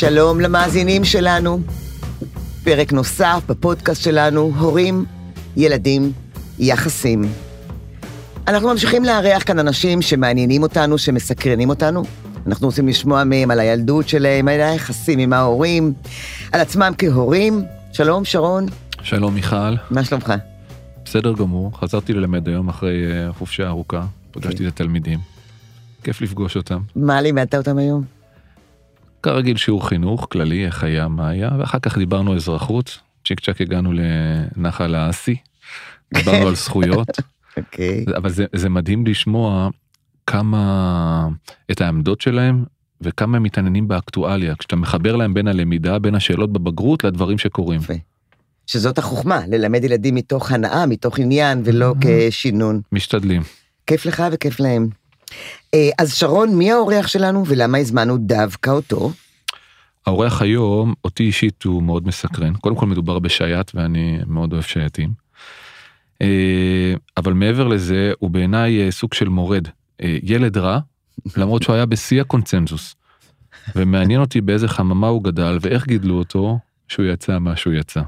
שלום למאזינים שלנו. פרק נוסף בפודקאסט שלנו, הורים, ילדים, יחסים. אנחנו ממשיכים לארח כאן אנשים שמעניינים אותנו, שמסקרנים אותנו. אנחנו רוצים לשמוע מהם על הילדות שלהם, על היחסים עם ההורים, על עצמם כהורים. שלום, שרון. שלום, מיכל. מה שלומך? בסדר גמור, חזרתי ללמד היום אחרי אה, חופשה ארוכה, פגשתי את התלמידים. כיף לפגוש אותם. מה לימדת אותם היום? כרגיל שיעור חינוך כללי, איך היה, מה היה, ואחר כך דיברנו אזרחות, צ'יק צ'אק הגענו לנחל האסי, דיברנו על זכויות. אוקיי. אבל זה, זה מדהים לשמוע כמה, את העמדות שלהם, וכמה הם מתעניינים באקטואליה, כשאתה מחבר להם בין הלמידה, בין השאלות בבגרות לדברים שקורים. יפה. שזאת החוכמה, ללמד ילדים מתוך הנאה, מתוך עניין, ולא כשינון. משתדלים. כיף לך וכיף להם. אה, אז שרון, מי האורח שלנו ולמה הזמנו דווקא אותו? האורח היום, אותי אישית הוא מאוד מסקרן. קודם כל מדובר בשייט ואני מאוד אוהב שייטים. אה, אבל מעבר לזה, הוא בעיניי אה, סוג של מורד. ילד רע, למרות שהוא היה בשיא הקונצנזוס. ומעניין אותי באיזה חממה הוא גדל ואיך גידלו אותו, שהוא יצא מה שהוא יצא.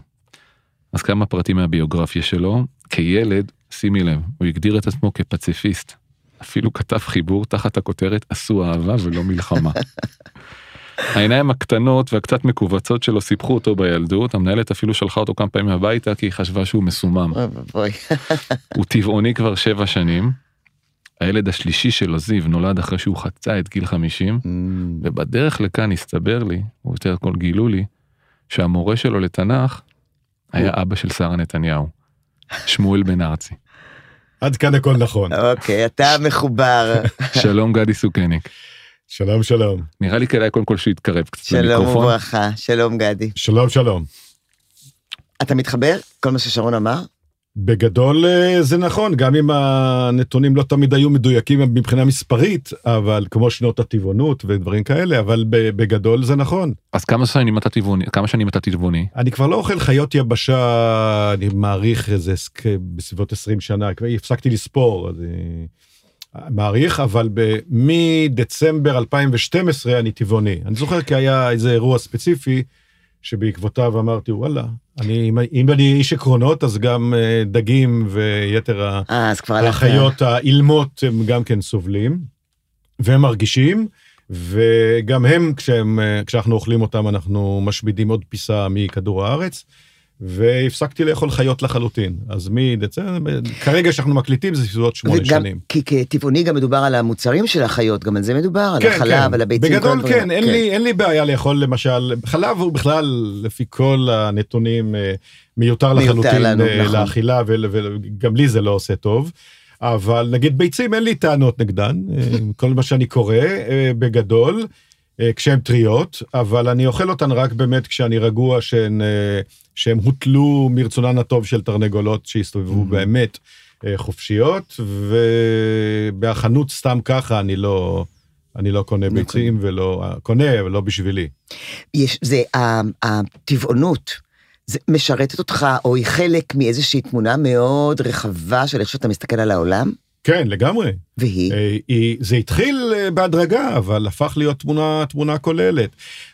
אז כמה פרטים מהביוגרפיה שלו. כילד, שימי לב, הוא הגדיר את עצמו כפציפיסט. אפילו כתב חיבור תחת הכותרת עשו אהבה ולא מלחמה. העיניים הקטנות והקצת מכווצות שלו סיפחו אותו בילדות, המנהלת אפילו שלחה אותו כמה פעמים הביתה כי היא חשבה שהוא מסומם. הוא טבעוני כבר שבע שנים. הילד השלישי שלו, זיו, נולד אחרי שהוא חצה את גיל 50, ובדרך לכאן הסתבר לי, או יותר כל גילו לי, שהמורה שלו לתנ"ך היה אבא של שרה נתניהו, שמואל בן ארצי. עד כאן הכל נכון. אוקיי, אתה מחובר. שלום גדי סוכניק. שלום שלום. נראה לי כדאי קודם כל שיתקרב קצת שלום למיקרופון. וברכה, שלום גדי. שלום שלום. אתה מתחבר? כל מה ששרון אמר? בגדול אה, זה נכון, גם אם הנתונים לא תמיד היו מדויקים מבחינה מספרית, אבל כמו שנות הטבעונות ודברים כאלה, אבל בגדול זה נכון. אז כמה שנים אתה טבעוני? כמה שנים אתה טבעוני? אני כבר לא אוכל חיות יבשה, אני מעריך איזה בסביבות 20 שנה, כבר הפסקתי לספור, אז אה, מעריך, אבל ב- מדצמבר 2012 אני טבעוני. אני זוכר כי היה איזה אירוע ספציפי, שבעקבותיו אמרתי, וואלה, אני, אם, אם אני איש עקרונות, אז גם אה, דגים ויתר ה... אה. החיות האילמות הם גם כן סובלים, והם מרגישים, וגם הם, כשהם, אה, כשאנחנו אוכלים אותם, אנחנו משמידים עוד פיסה מכדור הארץ, והפסקתי לאכול חיות לחלוטין. אז מדצמבר, כרגע שאנחנו מקליטים זה סביבות שמונה שנים. כי כטבעוני גם מדובר על המוצרים של החיות, גם על זה מדובר, על החלב, על הביצים. בגדול הדברים. כן, אין, לי, אין לי בעיה לאכול למשל, חלב הוא בכלל, לפי כל הנתונים, אה, מיותר מיותר לחלוטין לנו, אה, נכון. לאכילה, ול- וגם לי זה לא עושה טוב. אבל נגיד ביצים, אין לי טענות נגדן, אה, כל מה שאני קורא, בגדול, כשהן טריות, אבל אני אוכל אותן רק באמת כשאני רגוע שהן, אה, שהן הוטלו מרצונן הטוב של תרנגולות שהסתובבו באמת אה, חופשיות, ובחנות סתם ככה אני לא... אני לא קונה לא ביצים ולא, קונה, אבל לא בשבילי. יש, זה, הטבעונות, זה משרתת אותך, או היא חלק מאיזושהי תמונה מאוד רחבה של איך שאתה מסתכל על העולם, כן, לגמרי. והיא, אה, היא- זה התחיל אה, בהדרגה, אבל הפך להיות תמונה, תמונה כוללת.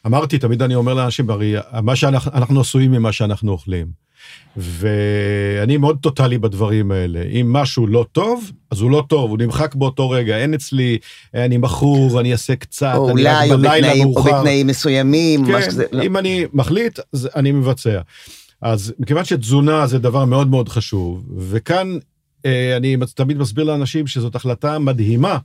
אמרתי, תמיד אני אומר לאנשים, הרי מה שאנחנו אנחנו עשויים ממה שאנחנו אוכלים. ואני מאוד טוטאלי בדברים האלה. אם משהו לא טוב, אז הוא לא טוב, הוא נמחק באותו רגע. אין אצלי, אה, אני מכור, אני אעשה קצת, או אני רק אולי, או בלילה או מאוחר. בתנאים מסוימים, כן, משהו כזה, לא. אם אני מחליט, אז אני מבצע. אז מכיוון שתזונה זה דבר מאוד מאוד חשוב, וכאן אני תמיד מסביר לאנשים שזאת החלטה מדהימה.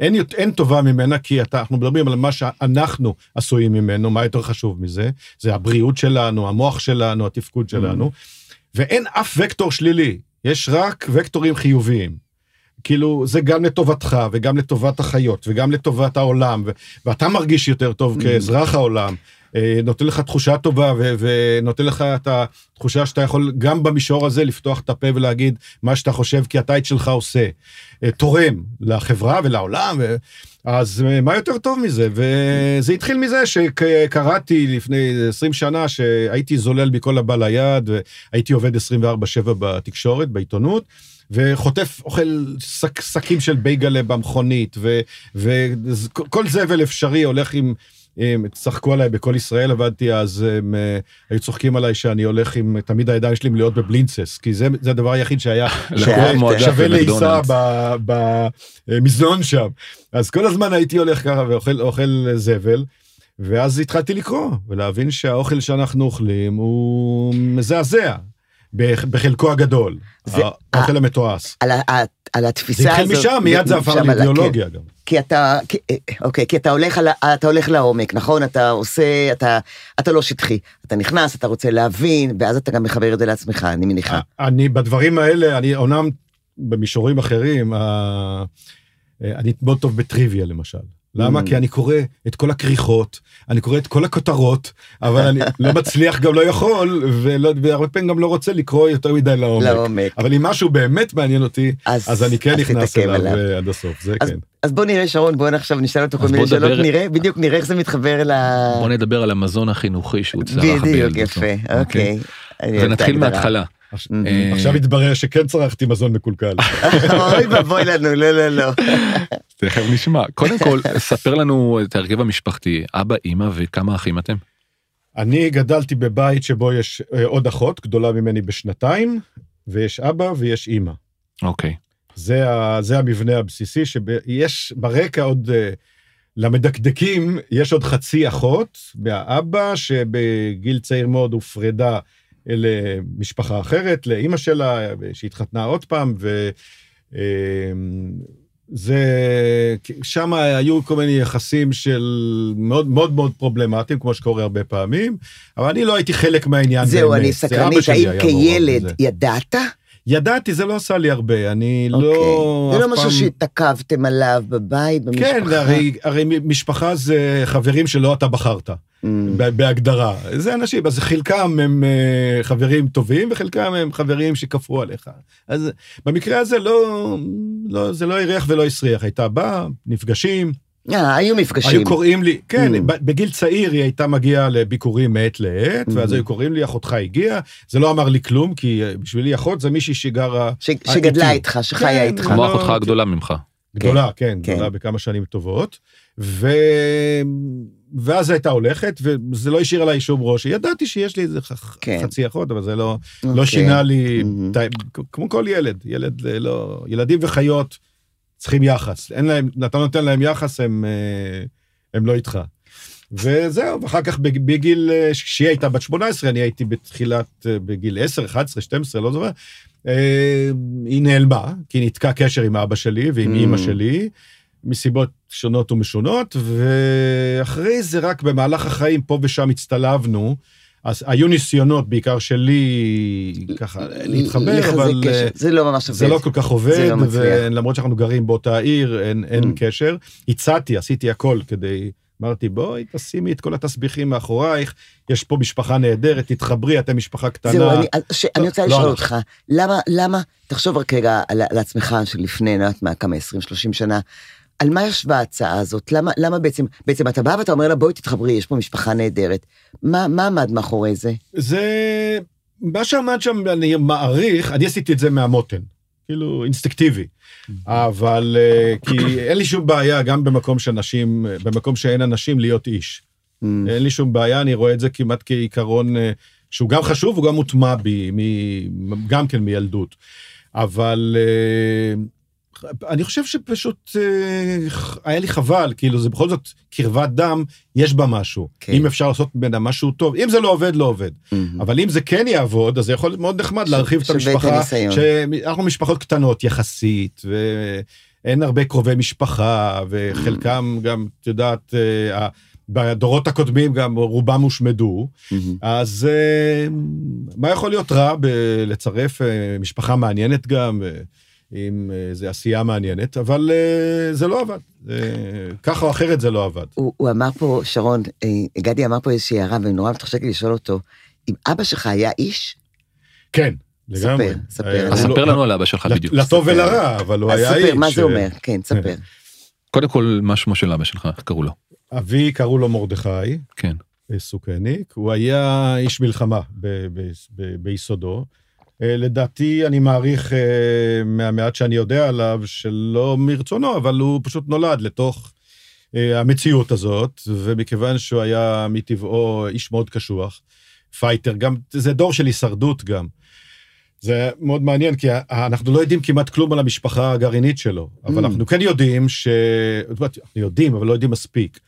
אין, אין טובה ממנה, כי אתה, אנחנו מדברים על מה שאנחנו עשויים ממנו, מה יותר חשוב מזה? זה הבריאות שלנו, המוח שלנו, התפקוד שלנו, ואין אף וקטור שלילי, יש רק וקטורים חיוביים. כאילו, זה גם לטובתך, וגם לטובת החיות, וגם לטובת העולם, ו- ואתה מרגיש יותר טוב כאזרח העולם. אה, נותן לך תחושה טובה ונותן לך את התחושה שאתה יכול גם במישור הזה לפתוח את הפה ולהגיד מה שאתה חושב כי אתה את שלך עושה. אה, תורם לחברה ולעולם. אז אה, מה יותר טוב מזה? וזה התחיל מזה שקראתי לפני 20 שנה שהייתי זולל מכל הבא ליד והייתי עובד 24/7 בתקשורת, בעיתונות. וחוטף, אוכל שק, שקים של בייגלה במכונית, וכל זבל אפשרי הולך עם צחקו עליי בכל ישראל עבדתי אז הם אה, היו צוחקים עליי שאני הולך עם תמיד הידיים שלי מלאות בבלינצס כי זה זה הדבר היחיד שהיה שווה- לעיסה. במזנון שם אז כל הזמן הייתי הולך ככה ואוכל אוכל זבל. ואז התחלתי לקרוא ולהבין שהאוכל שאנחנו אוכלים הוא מזעזע בח- בחלקו הגדול זה- האוכל המתועש. על, ה- על התפיסה זה הזאת. התחיל משם מיד זה עבר על לאידיאולוגיה גם. כי אתה, כי, אה, אוקיי, כי אתה הולך, על, אתה הולך לעומק, נכון? אתה עושה, אתה, אתה לא שטחי. אתה נכנס, אתה רוצה להבין, ואז אתה גם מחבר את זה לעצמך, אני מניחה. אני בדברים האלה אני אומנם במישורים אחרים ה- אני מאוד טוב בטריוויה למשל. למה? Mm. כי אני קורא את כל הכריכות, אני קורא את כל הכותרות, אבל אני לא מצליח גם לא יכול, ולא- והרבה פעמים גם לא רוצה לקרוא יותר מדי לעומק. לעומק. אבל אם משהו באמת מעניין אותי, אז- אז אני כן אז נכנס אליו עליו. אה, עד הסוף, זה אז, כן. אז בוא נראה, שרון, בוא עכשיו נשאל אותו כל מיני בוא נדבר- שאלות, נראה, בדיוק נראה איך זה מתחבר ה... בוא נדבר על המזון החינוכי שהוא צרך בדיוק, בילדותו. יפה, אוקיי. את ונתחיל. מההתחלה. Mm. אה, עכשיו התברר שכן צרכתי מזון מקולקל. אוי ואבוי לנו, לא, לא, לא. תכף נשמע. קודם כל, ספר לנו את ההרכב המשפחתי, אבא, אימא וכמה אחים אתם? אני גדלתי בבית שבו יש אה, עוד אחות גדולה ממני בשנתיים, ויש אבא ויש אימא. אוקיי. זה, ה, זה המבנה הבסיסי שיש ברקע עוד, אה, למדקדקים, יש עוד חצי אחות מהאבא, שבגיל צעיר מאוד הופרדה למשפחה אחרת, לאימא שלה, שהתחתנה עוד פעם, ו... אה, זה, שם היו כל מיני יחסים של מאוד מאוד מאוד פרובלמטיים, כמו שקורה הרבה פעמים, אבל אני לא הייתי חלק מהעניין זהו, באמת. אני סקרנית, האם כילד. ידעת? ידעתי, זה לא עשה לי הרבה, אני אוקיי. לא... זה אף לא משהו פעם- שהתעכבתם עליו בבית, במשפחה? כן, הרי, הרי משפחה זה חברים שלא אתה בחרת, Mm. בהגדרה. זה אנשים, אז חלקם הם אה, חברים טובים וחלקם הם חברים שכפרו עליך. אז במקרה הזה לא, לא, זה לא הריח ולא הסריח, הייתה באה, נפגשים, היו מפגשים. היו קוראים לי, כן, Mm. בגיל צעיר היא הייתה מגיעה לביקורים מעת לעת, Mm. ואז היו קוראים לי, אחותך הגיעה, זה לא אמר לי כלום, כי אה, בשבילי אחות זה מישהי שגרה ש- שגדלה. איתך, שחיה כן, איתך. כמו לא, אחותך כן. הגדולה ממך. גדולה, כן, כן. גדולה בכמה שנים טובות. ו... ואז הייתה הולכת, וזה לא השאיר עליי שום ראש. ידעתי שיש לי איזה ח... כן. חצי אחות, אבל זה לא, אוקיי. לא שינה לי, Mhm. ת... כמו כל ילד, ילד אה, לא... ילדים וחיות צריכים יחס. אין להם, אתה נותן להם יחס, הם, אה, הם לא איתך. וזהו, ואחר כך בג- בגיל, אה, כשהיא הייתה בת 18, אני הייתי בתחילת, אה, בגיל 10, 11, 12, לא זוכר, היא נעלמה, כי ניתקה קשר עם אבא שלי ועם Mm. אימא שלי, מסיבות שונות ומשונות, ואחרי זה רק במהלך החיים, פה ושם הצטלבנו, אז היו ניסיונות, בעיקר שלי, ככה, להתחבר, לחזק אבל... קשר. אה, זה לא ממש עובד. זה לא כל כך זה עובד, לא. ולמרות שאנחנו גרים באותה עיר, אין, אין Mm. קשר. הצעתי, עשיתי הכל כדי... אמרתי, בואי, תשימי את כל התסביכים מאחורייך, יש פה משפחה נהדרת, תתחברי, אתם משפחה קטנה. זהו, אני, ש... אני רוצה לא לשאול הלך. אותך, למה, למה, תחשוב רק רגע על, על עצמך שלפני, לא יודעת מה, כמה, 20-30 שנה, על מה ישבה ההצעה הזאת? למה, למה בעצם, בעצם אתה בא ואתה אומר לה, בואי תתחברי, יש פה משפחה נהדרת. מה, מה עמד מאחורי זה? זה... מה שעמד שם, אני מעריך, אני עשיתי את זה מהמותן, כאילו אינסטינקטיבי. אבל אה, כי אין לי שום בעיה, גם במקום שאנשים, במקום שאין אנשים, להיות איש. Mm, אין לי שום בעיה, אני רואה את זה כמעט כעיקרון אה, שהוא גם חשוב, הוא גם מוטמע בי, מ- גם כן מילדות. אבל אה, אני חושב שפשוט אה, היה לי חבל, כאילו זה בכל זאת קרבת דם, יש בה משהו. כן. אם אפשר לעשות ממנה משהו טוב, אם זה לא עובד, לא עובד. mm. אבל אם זה כן יעבוד, אז זה יכול להיות מאוד נחמד ש- להרחיב שווה את המשפחה. שאנחנו משפחות קטנות יחסית, ואין הרבה קרובי משפחה, וחלקם גם, את יודעת, אה, בדורות הקודמים גם רובם הושמדו. מהמם. אז אה, מה יכול להיות רע בלצרף אה, משפחה מעניינת גם, אה, עם איזו עשייה מעניינת, אבל אה, זה לא עבד. אה, ככה או אחרת זה לא עבד. הוא, הוא אמר פה, שרון, אה, גדי אמר פה איזושהי הערה, ונורא מתחשק לי לשאול אותו, אם אבא שלך היה איש, כן, ספר, לגמרי. ספר. אה, אז הוא לא- ספר לנו על אבא שלך בדיוק. לטוב ספר. ולרע, אבל הוא היה איש. ספר, מה זה אה, אומר? כן, ספר. קודם כל, מה שמו של אבא שלך, איך קראו לו? אבי קראו לו מרדכי. כן. סוכניק, הוא היה איש מלחמה ב- ב- ב- ביסודו. אה, לדעתי, אני מעריך אה, מהמעט שאני יודע עליו, שלא מרצונו, אבל הוא פשוט נולד לתוך אה, המציאות הזאת, ומכיוון שהוא היה מטבעו איש מאוד קשוח, fighter, גם, זה דור של הישרדות גם. זה מאוד מעניין, כי אנחנו לא יודעים כמעט כלום על המשפחה הגרעינית שלו, אבל Mm. אנחנו כן יודעים ש... אנחנו יודעים, אבל לא יודעים מספיק.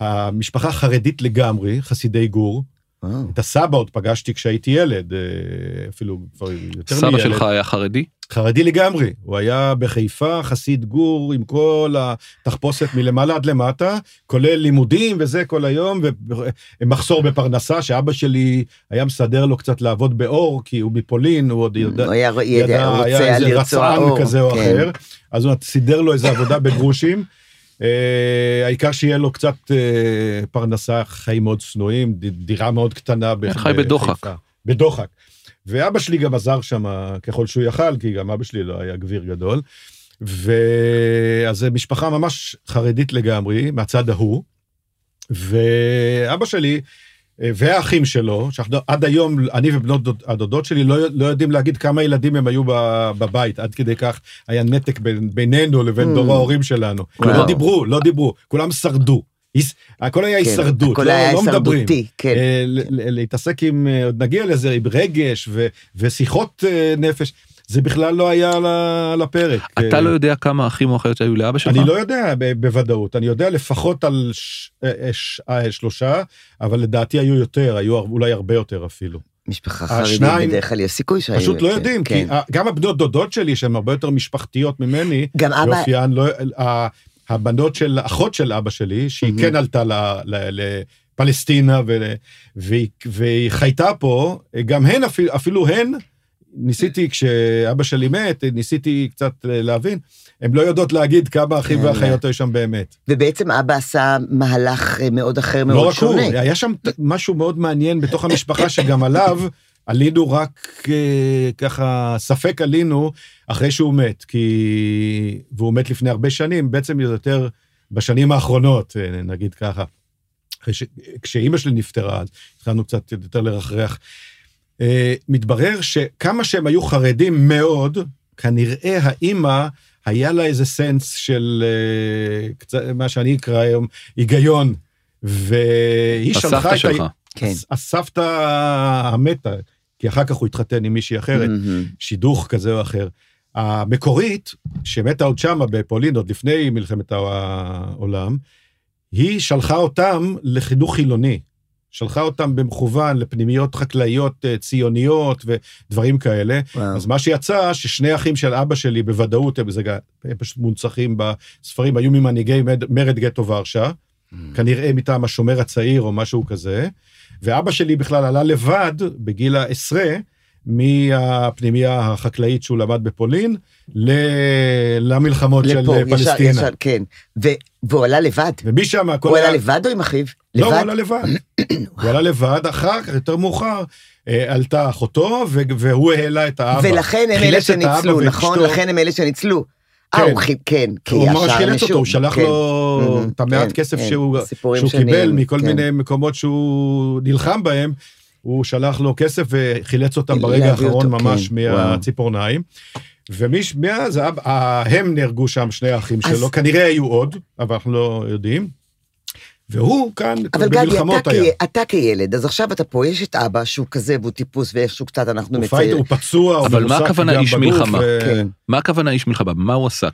המשפחה חרדית לגמרי, חסידי גור. וואו. את הסבא עוד פגשתי כשהייתי ילד, אה, אפילו כבר יותר סבא מילד. שלך היה חרדי? חרדי לגמרי, הוא היה בחיפה, חסיד גור, עם כל התחפושת מלמעלה עד למטה, כולל לימודים וזה כל היום, ומחסור בפרנסה, שאבא שלי היה מסדר לו קצת לעבוד באור, כי הוא מפולין, הוא עוד ידע, הוא היה ידע ידע, היה איזה רצען אור. כזה או כן. אחר, אז הוא סידר לו איזה עבודה בגרושים. אה, העיקר שיהיה לו קצת אה, פרנסה, חיים מאוד צנועים, דירה מאוד קטנה. ב- חי בדוחק. בדוחק. ואבא שלי גם עזר שם ככל שהוא יכל, כי גם אבא שלי לא היה גביר גדול. ואז משפחה ממש חרדית לגמרי, מהצד ההוא. ואבא שלי והאחים שלו, שאנחנו עד היום, אני ובנות דוד- הדודות שלי לא, לא יודעים להגיד כמה ילדים הם היו בבית, עד כדי כך היה נתק בין, בינינו לבין Mm. דור ההורים שלנו. וואו. לא דיברו, לא דיברו, כולם שרדו. הכל היה כן, הישרדות, הכל לא, היה לא מדברים. כן. אה, להתעסק עם, אה, עוד נגיע לזה, עם רגש ו, ושיחות אה, נפש, זה בכלל לא היה על הפרק. אתה אה, לא יודע כמה אחים או אחיות שהיו לאבא שלך? אני לא יודע בוודאות, אני יודע לפחות על ש, אה, ש, אה, שלושה, אבל לדעתי היו יותר, היו אולי הרבה יותר אפילו. משפחה חרדית השניים- בדרך כלל יש סיכוי שהיו. פשוט לא יודעים, כן. כי גם הבנות דודות שלי, שהן הרבה יותר משפחתיות ממני, גם אבא, באופיין, לא, הבנות של, אחות של אבא שלי, שהיא מהמם. כן עלתה ל, ל, לפלסטינה, ו, והיא, והיא חייתה פה, גם הן, אפילו, אפילו הן, ניסיתי, כשאבא שלי מת, ניסיתי קצת להבין, הן לא יודעות להגיד כמה אחים כן. ואחיות היו שם באמת. ובעצם אבא עשה מהלך אה, מאוד אחר, לא מאוד רק הוא, שונה. היה שם משהו מאוד מעניין בתוך המשפחה, שגם עליו עלינו רק אה, ככה, ספק עלינו אחרי שהוא מת, כי... והוא מת לפני הרבה שנים, בעצם יותר בשנים האחרונות, אה, נגיד ככה. אחרי ש... כשאימא שלי נפטרה, אז התחלנו קצת יותר לרחרח. אה, מתברר שכמה שהם היו חרדים מאוד, כנראה האימא, היה לה איזה סנס של אה, קצת, מה שאני אקרא היום, היגיון. והיא שלחה הסבתא את ה... שלך. כן. הס- הסבתא המתה, כי אחר כך הוא התחתן עם מישהי אחרת, מהמם. שידוך כזה או אחר. המקורית, שמתה עוד שמה בפולין, עוד לפני מלחמת העולם, היא שלחה אותם לחינוך חילוני. שלחה אותם במכוון לפנימיות חקלאיות אה, ציוניות ודברים כאלה. וואו. אז מה שיצא, ששני אחים של אבא שלי בוודאות, הם, זה, הם פשוט מונצחים בספרים, היו ממנהיגי מרד גטו ורשה, כנראה מטעם השומר הצעיר או משהו כזה, ואבא שלי בכלל עלה לבד בגיל העשרה מהפנימייה החקלאית שהוא למד בפולין ל... למלחמות של לפה, ישר, פלסטינה. ישר, כן. ו- והוא עלה לבד. ומשם הכל הוא עלה היה... לבד או עם אחיו? לא, הוא לבד? עלה לבד. הוא עלה לבד, אחר כך, יותר מאוחר, אה, עלתה אחותו, והוא העלה את האבא. ולכן הם אלה שניצלו, נכון? לכן הם אלה שניצלו. אה, כן. הוא חי... כן, כי הוא ממש ישר חילץ אותו. הוא שלח כן. לו מהמם, את המעט כן, כסף. שהוא קיבל מכל. מיני מקומות שהוא נלחם בהם, הוא שלח לו כסף וחילץ אותם ברגע האחרון ממש מהציפורניים. ומאז הם נהרגו שם, שני האחים שלו, כנראה היו עוד, אבל אנחנו לא יודעים. והוא כאן אבל גדי, במלחמות אתה, היה. כ... אתה כילד, אז עכשיו אתה פה, יש את אבא שהוא כזה והוא טיפוס ואיכשהו קצת אנחנו הוא מצייר. fighter, הוא פצוע, הוא אבל מה הכוונה איש מלחמה? ו- כן. מה הכוונה איש מלחמה? במה הוא עסק?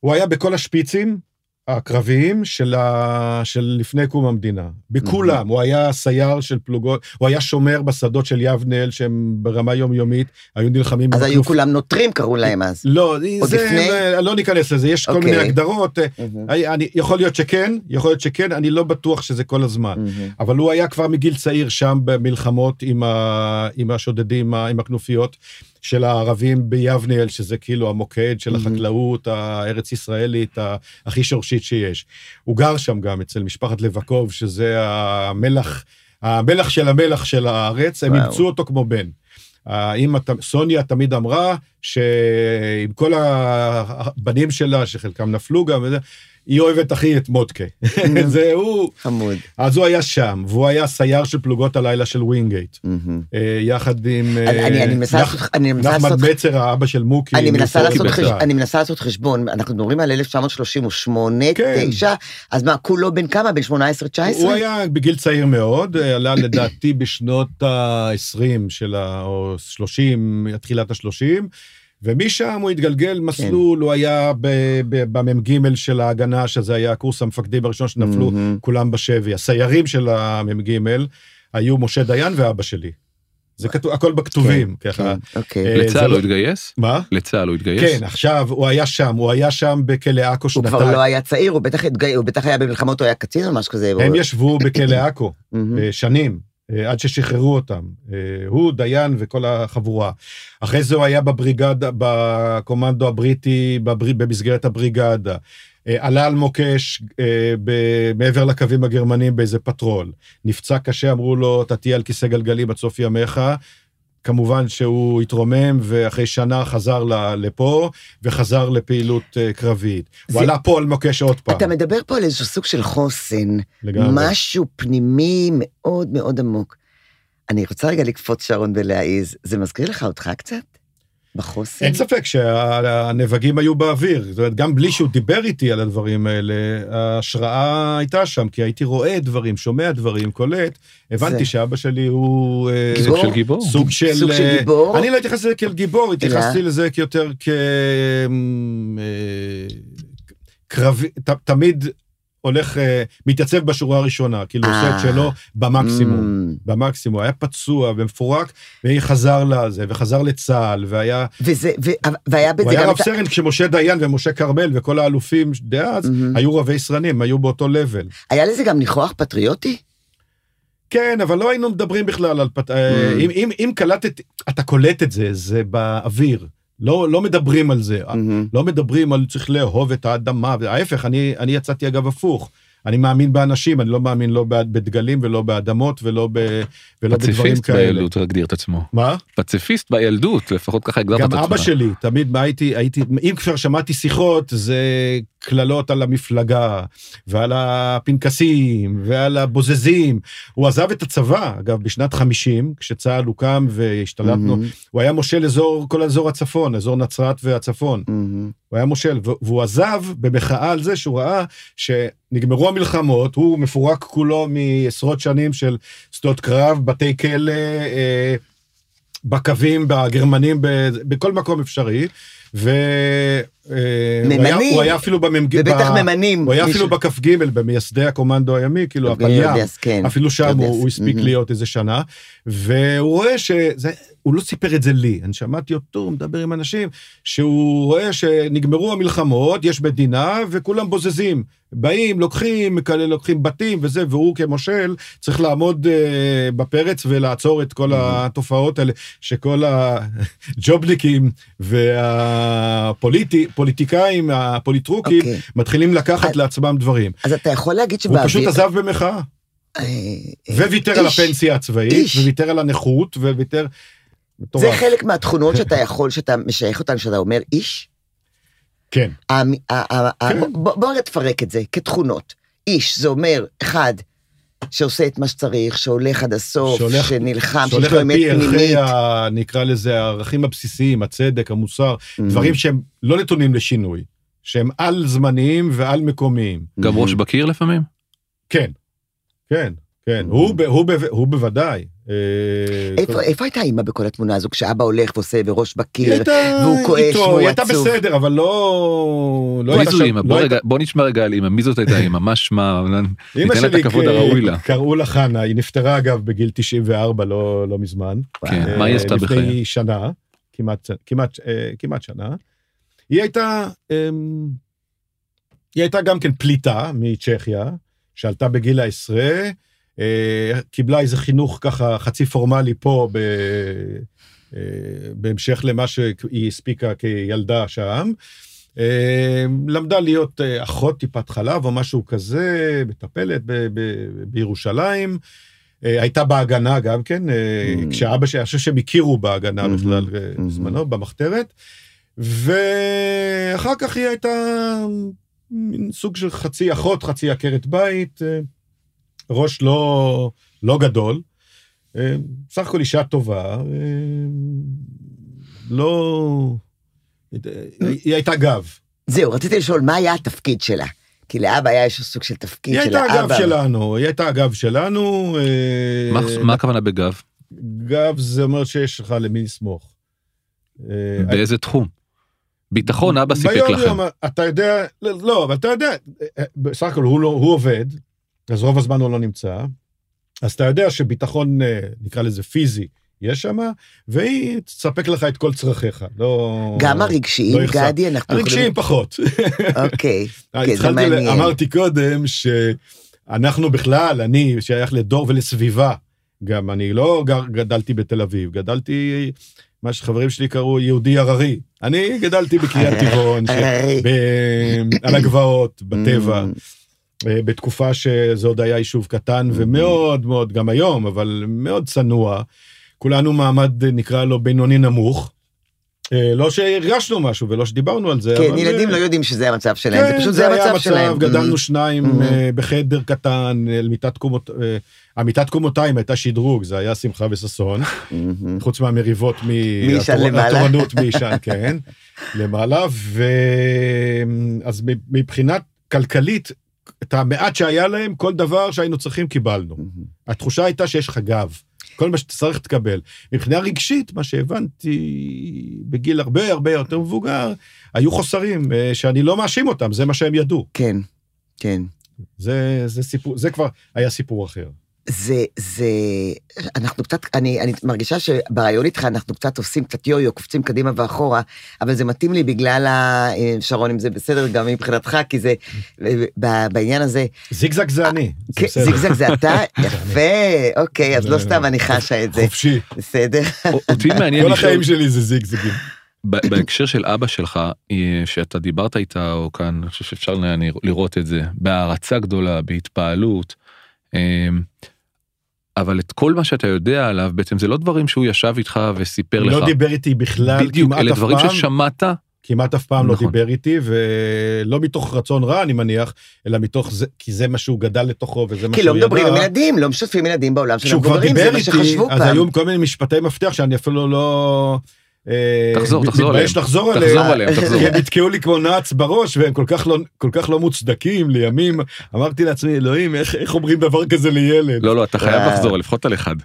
הוא היה בכל השפיצים הקרביים של, ה... של לפני קום המדינה. בכולם. הוא היה סייר של פלוגות, הוא היה שומר בשדות של יבנאל, שהם ברמה יומיומית, היו נלחמים... אז עם היו כולם נוטרים קראו להם אז. לא, זה, לפני? זה, לא ניכנס לזה, יש כל אוקיי. מיני הגדרות. מהמם, אני, אני, יכול להיות שכן, יכול להיות שכן, אני לא בטוח שזה כל הזמן. מהמם. אבל הוא היה כבר מגיל צעיר שם במלחמות עם, ה, עם השודדים, עם הכנופיות של הערבים ביבנאל, שזה כאילו המוקד של מהמם. החקלאות הארץ ישראלית הכי שורשית שיש. הוא גר שם גם אצל משפחת לבקוב, שזה המלח, המלח של המלח של הארץ, הם. אימצו אותו כמו בן. האמא, סוניה תמיד אמרה שעם כל הבנים שלה, שחלקם נפלו גם, וזה, היא אוהבת הכי את מוטקה. זה הוא. חמוד. אז הוא היה שם, והוא היה סייר של פלוגות הלילה של ווינגייט. אה, יחד עם אה, אני- אני מנסה נח- לעשות- אני מנסה נחמן לעשות- בצר, האבא של מוקי. אני מנסה לעשות חשבון, אנחנו מדברים על 1938, כן. 9, אז מה, כולו בן כמה? בן 18-19? הוא היה בגיל צעיר מאוד, אה, עלה לדעתי בשנות ה-20 של ה... או 30, תחילת ה-30, ומשם הוא התגלגל מסלול, הוא היה ב- ב- במ"ג של ההגנה, שזה היה קורס המפקדים הראשון שנפלו מהמם. כולם בשבי. הסיירים של המ"ג היו משה דיין ואבא שלי. זה כתוב, הכל בכתובים, ככה. כן, אוקיי. אה, לצה"ל לא- הוא התגייס? מה? לצה"ל הוא התגייס? כן, עכשיו, הוא היה שם, הוא היה שם בכלא עכו הוא שנתיים. כבר לא היה צעיר, הוא בטח התגי- הוא בטח היה במלחמות, הוא היה קצין או משהו כזה. הם הוא- ישבו בכלא עכו. אה, שנים, עד ששחררו אותם. אה, הוא, דיין וכל החבורה. אחרי זה הוא היה בבריגדה, בקומנדו הבריטי, בבר... במסגרת הבריגדה. אה, עלה על מוקש אה, ב- מעבר לקווים הגרמנים באיזה פטרול. נפצע קשה, אמרו לו, אתה תהיה על כיסא גלגלים עד סוף ימיך. כמובן שהוא התרומם, ואחרי שנה חזר לפה, וחזר לפעילות אה, קרבית. זה- הוא עלה פה על מוקש עוד פעם. אתה מדבר פה על איזשהו סוג של חוסן, לגמרי. משהו פנימי מאוד מאוד עמוק. אני רוצה רגע לקפוץ שרון ולהעיז, זה מזכיר לך אותך קצת? בחוסן? אין ספק שהנבגים היו באוויר, זאת אומרת, גם בלי שהוא דיבר איתי על הדברים האלה, ההשראה הייתה שם, כי הייתי רואה דברים, שומע דברים, קולט, הבנתי זה- שאבא שלי הוא... אה, גיבור? סוג של גיבור. סוג של... סוג של אה, גיבור? אני לא התייחסתי לזה כאל גיבור, התייחסתי לזה כיותר כ... אה, קרבי, ת- תמיד הולך, אה, מתייצב בשורה הראשונה, כאילו עושה את אה. שלו במקסימום. Mm. במקסימום, היה פצוע ומפורק, וחזר לזה, וחזר לצה"ל, והיה וזה, והיה הוא בזה היה גם רב את ה... סרן כשמשה דיין ומשה כרמל וכל האלופים דאז מהמם. היו רבי סרנים, היו באותו לבל. היה לזה גם ניחוח פטריוטי? כן, אבל לא היינו מדברים בכלל על... פת- אה, Mm. אם- אם- אם קלטת, אתה קולט את זה, זה באוויר. לא לא מדברים על זה. מהמם. לא מדברים על צריך לאהוב את האדמה, ההפך, אני אני יצאתי אגב הפוך. אני מאמין באנשים, אני לא מאמין לא בד- בדגלים ולא באדמות ולא ב- ולא בדברים פציפיסט כאלה. בילדות הוא הגדיר את עצמו. מה? פציפיסט בילדות, לפחות ככה הגדרת את גם עצמך. אבא שלי, תמיד הייתי, הייתי, אם כבר שמעתי שיחות, זה קללות על המפלגה, ועל הפנקסים, ועל הבוזזים. הוא עזב את הצבא, אגב, בשנת 50, כשצה"ל הוקם והשתלטנו, מהמם. הוא היה מושל אזור, כל אזור הצפון, אזור נצרת והצפון. מהמם. הוא היה מושל, ו- והוא עזב במחאה על זה שהוא ראה שנגמרו המלחמות, הוא מפורק כולו מעשרות שנים של שדות קרב, בתי כלא, אה, בקווים, בגרמנים, בכל מקום אפשרי, היה, ממנים. הוא היה אפילו במ"ג, ובטח ממנים. הוא היה אפילו. בכ"ג, במייסדי הקומנדו הימי, כאילו הפליה. כן. אפילו שם הוא, הספיק. להיות איזה שנה, והוא רואה שזה, הוא לא סיפר את זה לי, אני שמעתי אותו, מדבר עם אנשים, שהוא רואה שנגמרו המלחמות, יש מדינה, וכולם בוזזים. באים, לוקחים, כאלה לוקחים בתים וזה, והוא כמושל צריך לעמוד אה, בפרץ ולעצור את כל התופעות האלה, שכל הג'ובניקים והפוליטיקאים, הפוליטרוקים, אוקיי. מתחילים לקחת אז- לעצמם דברים. אז אתה יכול להגיד הוא שבאוויר... פשוט עזב במחאה. אה, וויתר על. הפנסיה הצבאית. וויתר על הנכות, וויתר... זה. חלק מהתכונות שאתה יכול, שאתה משייך אותן, שאתה אומר איש? כן. כן. בוא תפרק את זה כתכונות. איש זה אומר, אחד, שעושה את מה שצריך, שהולך עד הסוף, שהולך- שנלחם, שיש שהולך לו על אמת פי ערכי, פנימית. ה- נקרא לזה, הערכים הבסיסיים, הצדק, המוסר, דברים שהם לא נתונים לשינוי, שהם על זמניים ועל מקומיים. גם ראש בקיר לפעמים? כן, כן, כן. הוא ב- הוא ב- הוא בוודאי. אה, איפה- איפה הייתה אימא בכל התמונה הזו, כשאבא הולך ועושה וראש בקיר, והוא כועס והוא היא הייתה עצוב. בסדר, אבל לא... לא מי זו אימא? לא בוא רגע, בוא נשמע רגע על אימא, מי זאת הייתה אימא? מה שמה? ניתן לה את שלי הכבוד הראוי לה. קראו לה חנה, היא נפטרה אגב בגיל 94, לא לא מזמן. כן, אה, מה היא עשתה בחייה? לפני שנה, כמעט, כמעט, אה, כמעט שנה. היא הייתה, אמ, היא הייתה גם כן פליטה מצ'כיה, שעלתה בגיל העשרה, קיבלה איזה חינוך ככה חצי פורמלי פה, ב, אה, בהמשך למה שהיא הספיקה כילדה שם. אה, למדה להיות אה, אחות טיפת חלב או משהו כזה, מטפלת ב- ב- בירושלים. אה, הייתה בהגנה גם כן, אה, Mm. כשאבא שלי, אני חושב שהם הכירו בהגנה Mhm, בכלל אה, mhm. בזמנו, במחתרת. ואחר כך היא הייתה מין סוג של חצי אחות, חצי עקרת בית, אה, ראש לא, לא גדול. אה, בסך הכל אישה טובה, אה, לא... היא הייתה גב. זהו, רציתי לשאול, מה היה התפקיד שלה? כי לאבא היה איזשהו סוג של תפקיד היא של הייתה הגב האבא. שלנו, היא הייתה הגב שלנו. אה, מה- מה הכוונה בגב? גב זה אומר שיש לך למי לסמוך. אה, באיזה תחום? ביטחון אבא סיפק לכם. אתה יודע, לא, אבל אתה יודע, אה, בסך הכל הוא, לא, הוא עובד, אז רוב הזמן הוא לא נמצא, אז אתה יודע שביטחון, אה, נקרא לזה פיזי, יש שם, והיא תספק לך את כל צרכיך, לא... גם הרגשיים, לא. גדי, אנחנו הרגשיים פחות. אוקיי, כן, זה התחלתי, מעניין. ל- אמרתי קודם שאנחנו בכלל, אני שייך לדור ולסביבה, גם אני לא גר, גדלתי בתל אביב, גדלתי, מה שחברים שלי קראו יהודי הררי. אני גדלתי בקריית טבעון, ש- הררי. ב- על הגבעות, בטבע, Mm, אה, בתקופה שזה עוד היה יישוב קטן ומאוד מאוד, גם היום, אבל מאוד צנוע. כולנו מעמד, נקרא לו, בינוני נמוך. אה, לא שהרגשנו משהו ולא שדיברנו על זה, כן, אבל, ילדים אה, לא יודעים שזה המצב שלהם, זה כן, פשוט זה היה המצב שלהם. גדלנו שניים Mhm. אה, בחדר קטן, אל מיטת קומות... אה, המיטת קומותיים הייתה שדרוג, זה היה שמחה וששון, mm, חוץ מהמריבות מ... מי ישן התור- למעלה? התורנות מי ישן, כן, למעלה, ו... אז מבחינת כלכלית, את המעט שהיה להם, כל דבר שהיינו צריכים קיבלנו. mm. התחושה הייתה שיש לך גב. כל מה שתצטרך תקבל. מבחינה רגשית, מה שהבנתי בגיל הרבה הרבה יותר מבוגר, היו חוסרים אה, שאני לא מאשים אותם, זה מה שהם ידעו. כן, כן. זה, זה סיפור, זה כבר היה סיפור אחר. זה, זה, אנחנו קצת, אני, אני מרגישה שברעיון איתך אנחנו קצת עושים קצת יו-יו, קופצים קדימה ואחורה, אבל זה מתאים לי בגלל ה... אה, שרון, אם זה בסדר גם מבחינתך, כי זה, ב- בעניין הזה, זיגזג זה אני. זה כן, בסדר. זיגזג זה אתה? יפה, אוקיי, אז לא סתם אני חשה את זה, חופשי. בסדר. אותי מעניין כל החיים שלי זה זיגזגים. ב- בהקשר של אבא שלך, אה, שאתה דיברת איתה, או כאן, אני חושב שאפשר ל- לראות את זה, בהערצה גדולה, בהתפעלות, אה, אבל את כל מה שאתה יודע עליו, בעצם זה לא דברים שהוא ישב איתך וסיפר לך. לא דיבר איתי בכלל, בדיוק, כמעט אלה אף דברים פעם. ששמעת, כמעט אף פעם לא נכון. דיבר איתי, ולא מתוך רצון רע, אני מניח, אלא מתוך זה, כי זה מה שהוא גדל לתוכו, וזה מה כי שהוא לא ידע. מדברים עם ילדים, לא משתפים ילדים בעולם של כשהוא כבר המבוגרים, דיבר זה מה איתי, שחשבו אז פעם. היו כל מיני משפטי מפתח שאני אפילו לא... אה, תחזור, תחזור עליהם. תחזור עליהם. עליהם, תחזור. כי הם יתקעו לי כמו נעץ בראש, והם כל כך לא, כל כך לא מוצדקים לימים. אמרתי לעצמי, אלוהים, איך, איך אומרים דבר כזה לילד? לא, לא, אתה חייב. לחזור, לפחות על אחד.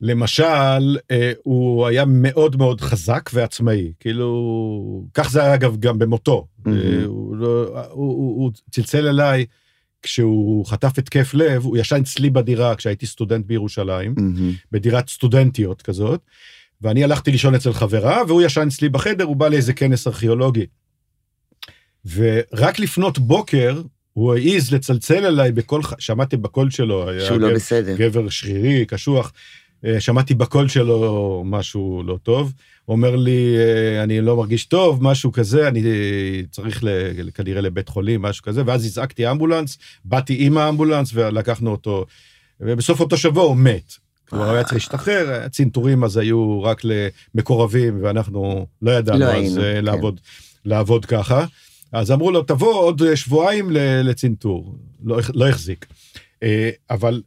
למשל, אה, הוא היה מאוד מאוד חזק ועצמאי. כאילו, כך זה היה אגב גם במותו. מהמם. אה, הוא, לא, הוא, צלצל אליי כשהוא חטף התקף לב, הוא ישן אצלי בדירה כשהייתי סטודנט בירושלים. מהמם. בדירת סטודנטיות כזאת, ואני הלכתי לישון אצל חברה, והוא ישן אצלי בחדר, הוא בא לאיזה כנס ארכיאולוגי. ורק לפנות בוקר, הוא העז לצלצל אליי בקול, שמעתי בקול שלו, היה שהוא לא גבר- בסדר. גבר שרירי, קשוח, אה, שמעתי בקול שלו משהו לא טוב, אומר לי, אה, אני לא מרגיש טוב, משהו כזה, אני אה, צריך כנראה לבית חולים, משהו כזה, ואז הזעקתי אמבולנס, באתי עם האמבולנס ולקחנו אותו, ובסוף אותו שבוע הוא מת. הוא היה צריך להשתחרר, הצנתורים אז היו רק למקורבים, ואנחנו לא ידענו לא אז היינו, אה, כן. לעבוד, לעבוד ככה. אז אמרו לו, תבוא עוד אה, שבועיים לצנתור. לא, לא החזיק. אה, אבל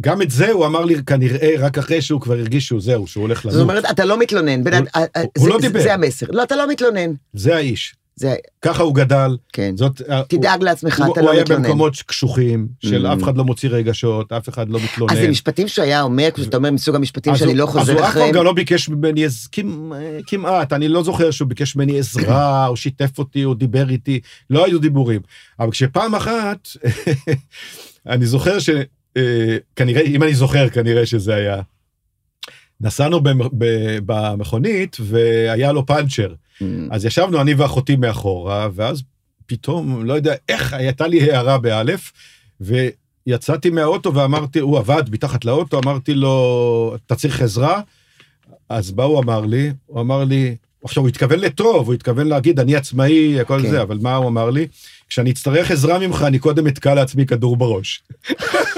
גם את זה הוא אמר לי כנראה רק אחרי שהוא כבר הרגיש שהוא זהו, שהוא הולך למות. זאת אומרת, אתה לא מתלונן. הוא- אה, אה, הוא לא זה- דיבר. זה המסר. לא, אתה לא מתלונן. זה האיש. זה, ככה הוא גדל. כן. זאת... אה, תדאג לעצמך, הוא, אתה הוא לא היה מתלונן. במקומות קשוחים, של Mm. אף אחד לא מוציא רגשות, אף אחד לא מתלונן. אז זה משפטים שהוא היה אומר, כשאתה אומר מסוג המשפטים אז שאני הוא- לא אז חוזר הוא אף פעם אחריהם. גם לא ביקש ממני, כמעט, אני לא זוכר שהוא ביקש ממני עזרה, או שיתף אותי, או דיבר איתי, לא היו דיבורים. אבל כשפעם אחת, אני זוכר ש... אה, כנראה, אם אני זוכר, כנראה שזה היה. נסענו במכונית, והיה לו פאנצ'ר. Mm. אז ישבנו אני ואחותי מאחורה, ואז פתאום, לא יודע איך, הייתה לי הערה באלף, ויצאתי מהאוטו ואמרתי, הוא עבד מתחת לאוטו, אמרתי לו, אתה צריך עזרה? אז מה הוא אמר לי? הוא אמר לי, עכשיו הוא התכוון לטוב, הוא התכוון להגיד, אני עצמאי, הכל כן. זה, אבל מה הוא אמר לי? כשאני אצטרך עזרה ממך, אני קודם אתקע לעצמי כדור בראש.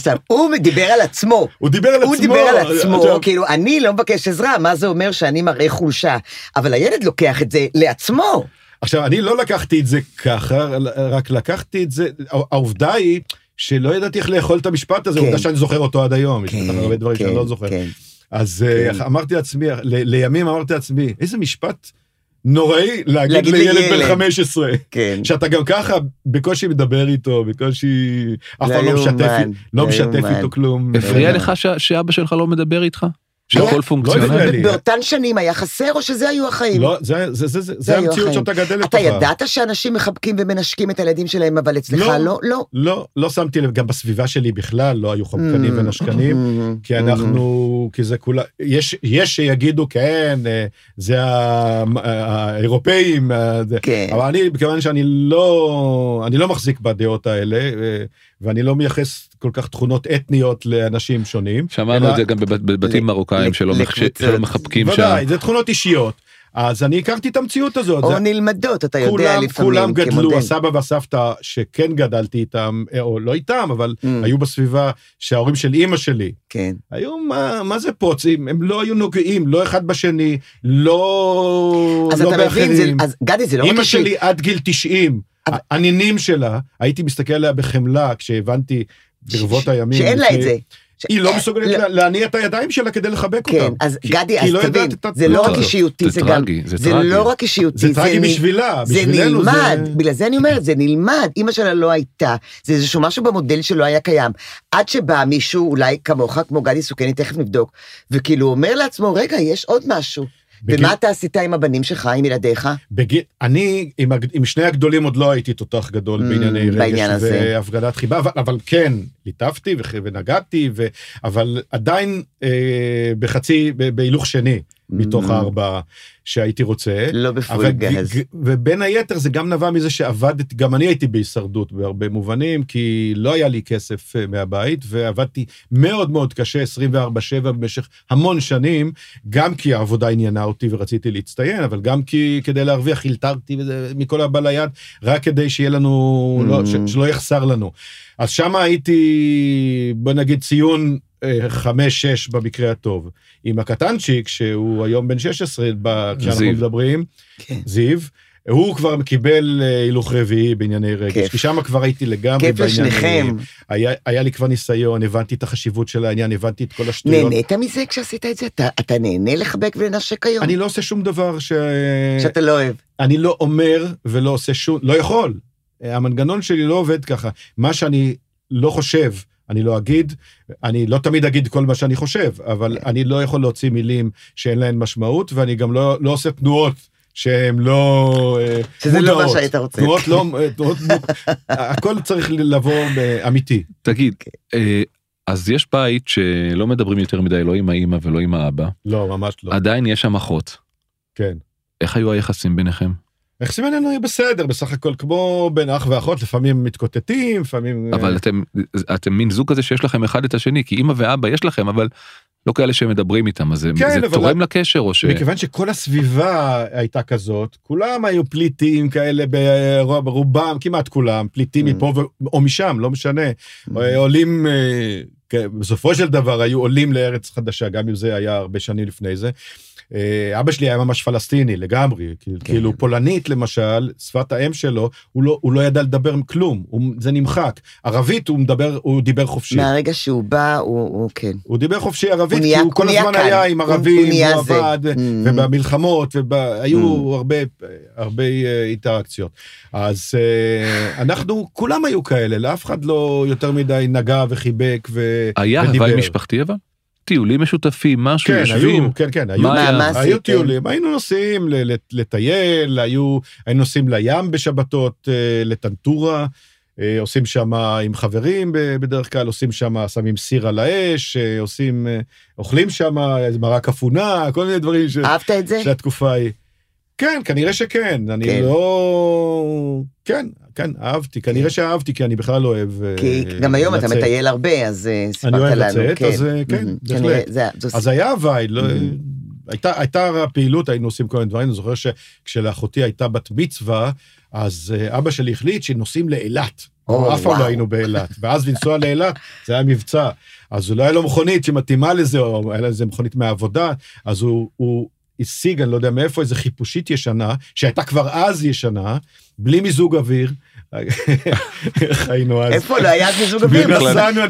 עכשיו, הוא דיבר על עצמו. הוא דיבר על הוא עצמו. דיבר על עצמו, עכשיו, כאילו, אני לא מבקש עזרה, מה זה אומר שאני מראה חולשה? אבל הילד לוקח את זה לעצמו. עכשיו, אני לא לקחתי את זה ככה, רק לקחתי את זה, העובדה היא שלא ידעתי איך לאכול את המשפט הזה, כן. עובדה שאני זוכר אותו עד היום, יש בטח הרבה דברים שאני לא זוכר. כן. אז אה, כן. אמרתי לעצמי, ל- לימים אמרתי לעצמי, איזה משפט נוראי להגיד להגיד לילד בן לילד. 15, כן. שאתה גם ככה בקושי מדבר איתו, בקושי, אף לא פעם לא משתף, לא לא משתף. איתו כלום. הפריע אה, לך ש- שאבא שלך לא מדבר איתך? שהכל לא פונקציונלי? הפריע לי. באותן שנים היה חסר, או שזה היו החיים? לא, זה- זה- זה- זה- זה המציאות. שאתה גדל אתה לתוכה. ידעת שאנשים מחבקים ומנשקים את הילדים שלהם, אבל אצלך לא. לא? לא. לא, לא שמתי לב, גם בסביבה שלי בכלל לא היו חמקנים Mm. ונשקנים. Mm. כי אנחנו, כי זה כולה, יש, יש שיגידו כן, אה, זה ה- האירופאים, אה, כן. אבל אני, מכיוון שאני לא, אני לא מחזיק בדעות האלה, אה, ואני לא מייחס כל כך תכונות אתניות לאנשים שונים. שמענו אלא- את זה גם בבת- בבתים ל- מרוקאים שלא מחש-. שלא מחבקים שם. ודאי, זה תכונות אישיות. אז אני הכרתי את המציאות הזאת. או זה- נלמדות, אתה יודע, כולם, לפעמים, כולם גדלו, כמודל. הסבא והסבתא שכן גדלתי איתם, אה, או לא איתם, אבל Mm. היו בסביבה שההורים של אימא שלי, כן. היו, מה, מה זה פוצים? הם לא היו נוגעים, לא אחד בשני, לא, אז לא אתה מבין, זה- באחרים. אז גדי, זה לא רק אימא אישי. שלי עד גיל 90, אבל- הנינים שלה, הייתי מסתכל עליה בחמלה כשהבנתי ברבות הימים. שאין לה את זה. היא לא מסוגלת לא. לה- להניע את הידיים שלה כדי לחבק כן, אותם. אז כי- גדי, אז לא תבין, זה לא רק. אישיותי, זה זה גם... טרגי, זה. לא רק אישיותי, זה טרגי בשבילה, זה נלמד, זה... בגלל זה אני אומרת, זה נלמד, אימא שלה לא הייתה, זה איזשהו משהו במודל שלא היה קיים. עד שבא מישהו, אולי כמוך, כמו גדי סוכני, תכף נבדוק, וכאילו אומר לעצמו, רגע, יש עוד משהו. בגיל- ומה אתה עשית עם הבנים שלך, עם ילדיך? בגיל, אני עם, הג- עם שני הגדולים עוד לא הייתי תותח גדול Mm, בענייני רגש בעניין. והפגנת חיבה, אבל, אבל כן, ליטפתי ונגעתי, ו, אבל עדיין אה, בחצי, בהילוך שני מתוך Mm. הארבעה שהייתי רוצה. לא בפול גז. ובין היתר זה גם נבע מזה שעבדתי, גם אני הייתי בהישרדות בהרבה מובנים, כי לא היה לי כסף אה, מהבית, ועבדתי מאוד מאוד קשה 24/7 במשך המון שנים, גם כי העבודה עניינה אותי ורציתי להצטיין, אבל גם כי כדי להרוויח הילתרתי מכל הבא ליד, רק כדי שיהיה לנו, לא, ש, שלא יחסר לנו. אז שם הייתי, בוא נגיד ציון חמש-שש במקרה הטוב. עם הקטנצ'יק, שהוא היום בן 16, ב- כשאנחנו זיו. מדברים, כן. זיו, הוא כבר קיבל אה, הילוך רביעי בענייני רגש, כיף. כי שם כבר הייתי לגמרי כיף לשניכם. היה, היה לי כבר ניסיון, הבנתי את החשיבות של העניין, הבנתי את כל השטויות. נהנית מזה כשעשית את זה? אתה, אתה נהנה לחבק ולנשק היום? אני לא עושה שום דבר ש... שאתה לא אוהב. אני לא אומר ולא עושה שום, לא יכול. המנגנון שלי לא עובד ככה. מה שאני לא חושב, אני לא אגיד, אני לא תמיד אגיד כל מה שאני חושב, אבל כן. אני לא יכול להוציא מילים שאין להן משמעות, ואני גם לא, לא עושה תנועות שהן לא אה, שזה לא מה מודעות. שהיית רוצה. תנועות לא, תנועות, הכל צריך לבוא אמיתי. תגיד. אה, אז יש בית שלא מדברים יותר מדי לא עם האמא ולא עם האבא, לא, ממש לא. עדיין יש שם אחות. כן. איך היו היחסים ביניכם? היחסים בינינו היו בסדר, בסך הכל כמו בין אח ואחות, לפעמים מתקוטטים, לפעמים... אבל אתם אתם מין זוג כזה שיש לכם אחד את השני כי אמא ואבא יש לכם אבל לא כאלה שמדברים איתם אז כן, זה אבל- תורם לקשר או ש... מכיוון שכל הסביבה הייתה כזאת, כולם היו פליטים כאלה ברוב- ברובם, כמעט כולם, פליטים Mm. מפה ו- או משם, לא משנה. אה, עולים, אה, בסופו של דבר היו עולים לארץ חדשה, גם אם זה היה הרבה שנים לפני זה. אה, אבא שלי היה ממש פלסטיני לגמרי, כן. כאילו פולנית למשל, שפת האם שלו, הוא לא, הוא לא ידע לדבר כלום, הוא, זה נמחק. ערבית הוא מדבר, הוא דיבר חופשי. מהרגע שהוא בא, הוא, הוא כן. הוא דיבר חופשי ערבית, הוא כי נהיה- הוא כל הוא נהיה הזמן כאן. היה עם הוא- הוא ערבים, נהיה הוא זה. עבד, Mm. ובמלחמות, והיו Mm. הרבה, הרבה אה, אינטראקציות. אז אה, אנחנו, כולם היו כאלה, לאף אחד לא יותר מדי נגע וחיבק ו... היה ודיבר. הוואי משפחתי אבל? טיולים משותפים משהו כן, יושבים היו, כן, כן, היו, מה היה? מה היו עשיתם? טיולים, היינו נוסעים ל- ל- לטייל, היו, היינו נוסעים לים בשבתות, אה, לטנטורה, אה, עושים שם עם חברים ב- בדרך כלל, עושים שם, שמים סיר על האש, אה, עושים, אוכלים שם מרק אפונה, כל מיני דברים ש... אהבת את זה? של התקופה ההיא. כן, כנראה שכן, אני כן. לא... כן, כן, אהבתי, כנראה שאהבתי, כי אני בכלל לא אוהב אה, כי גם היום אתה. מטייל הרבה, אז אה, סיפרת אני לנו. אוהב לצאת, אז, אה, כן, Mhm. בהחלט. אז היה הוואי, לא... Mm. הייתה, הייתה פעילות, היינו עושים כל מיני דברים, אני זוכר שכשלאחותי הייתה בת מצווה, אז אבא שלי החליט שנוסעים לאילת. אף פעם לא. היינו באילת. ואז לנסוע לאילת, זה היה מבצע. אז אולי היה לו מכונית שמתאימה לזה, או היה לו איזה מכונית מהעבודה, אז הוא, הוא השיג, אני לא יודע מאיפה, איזה חיפושית ישנה, שהייתה כבר אז ישנה, בלי מיזוג אוויר. איך היינו אז? איפה לא היה מיזוג אוויר?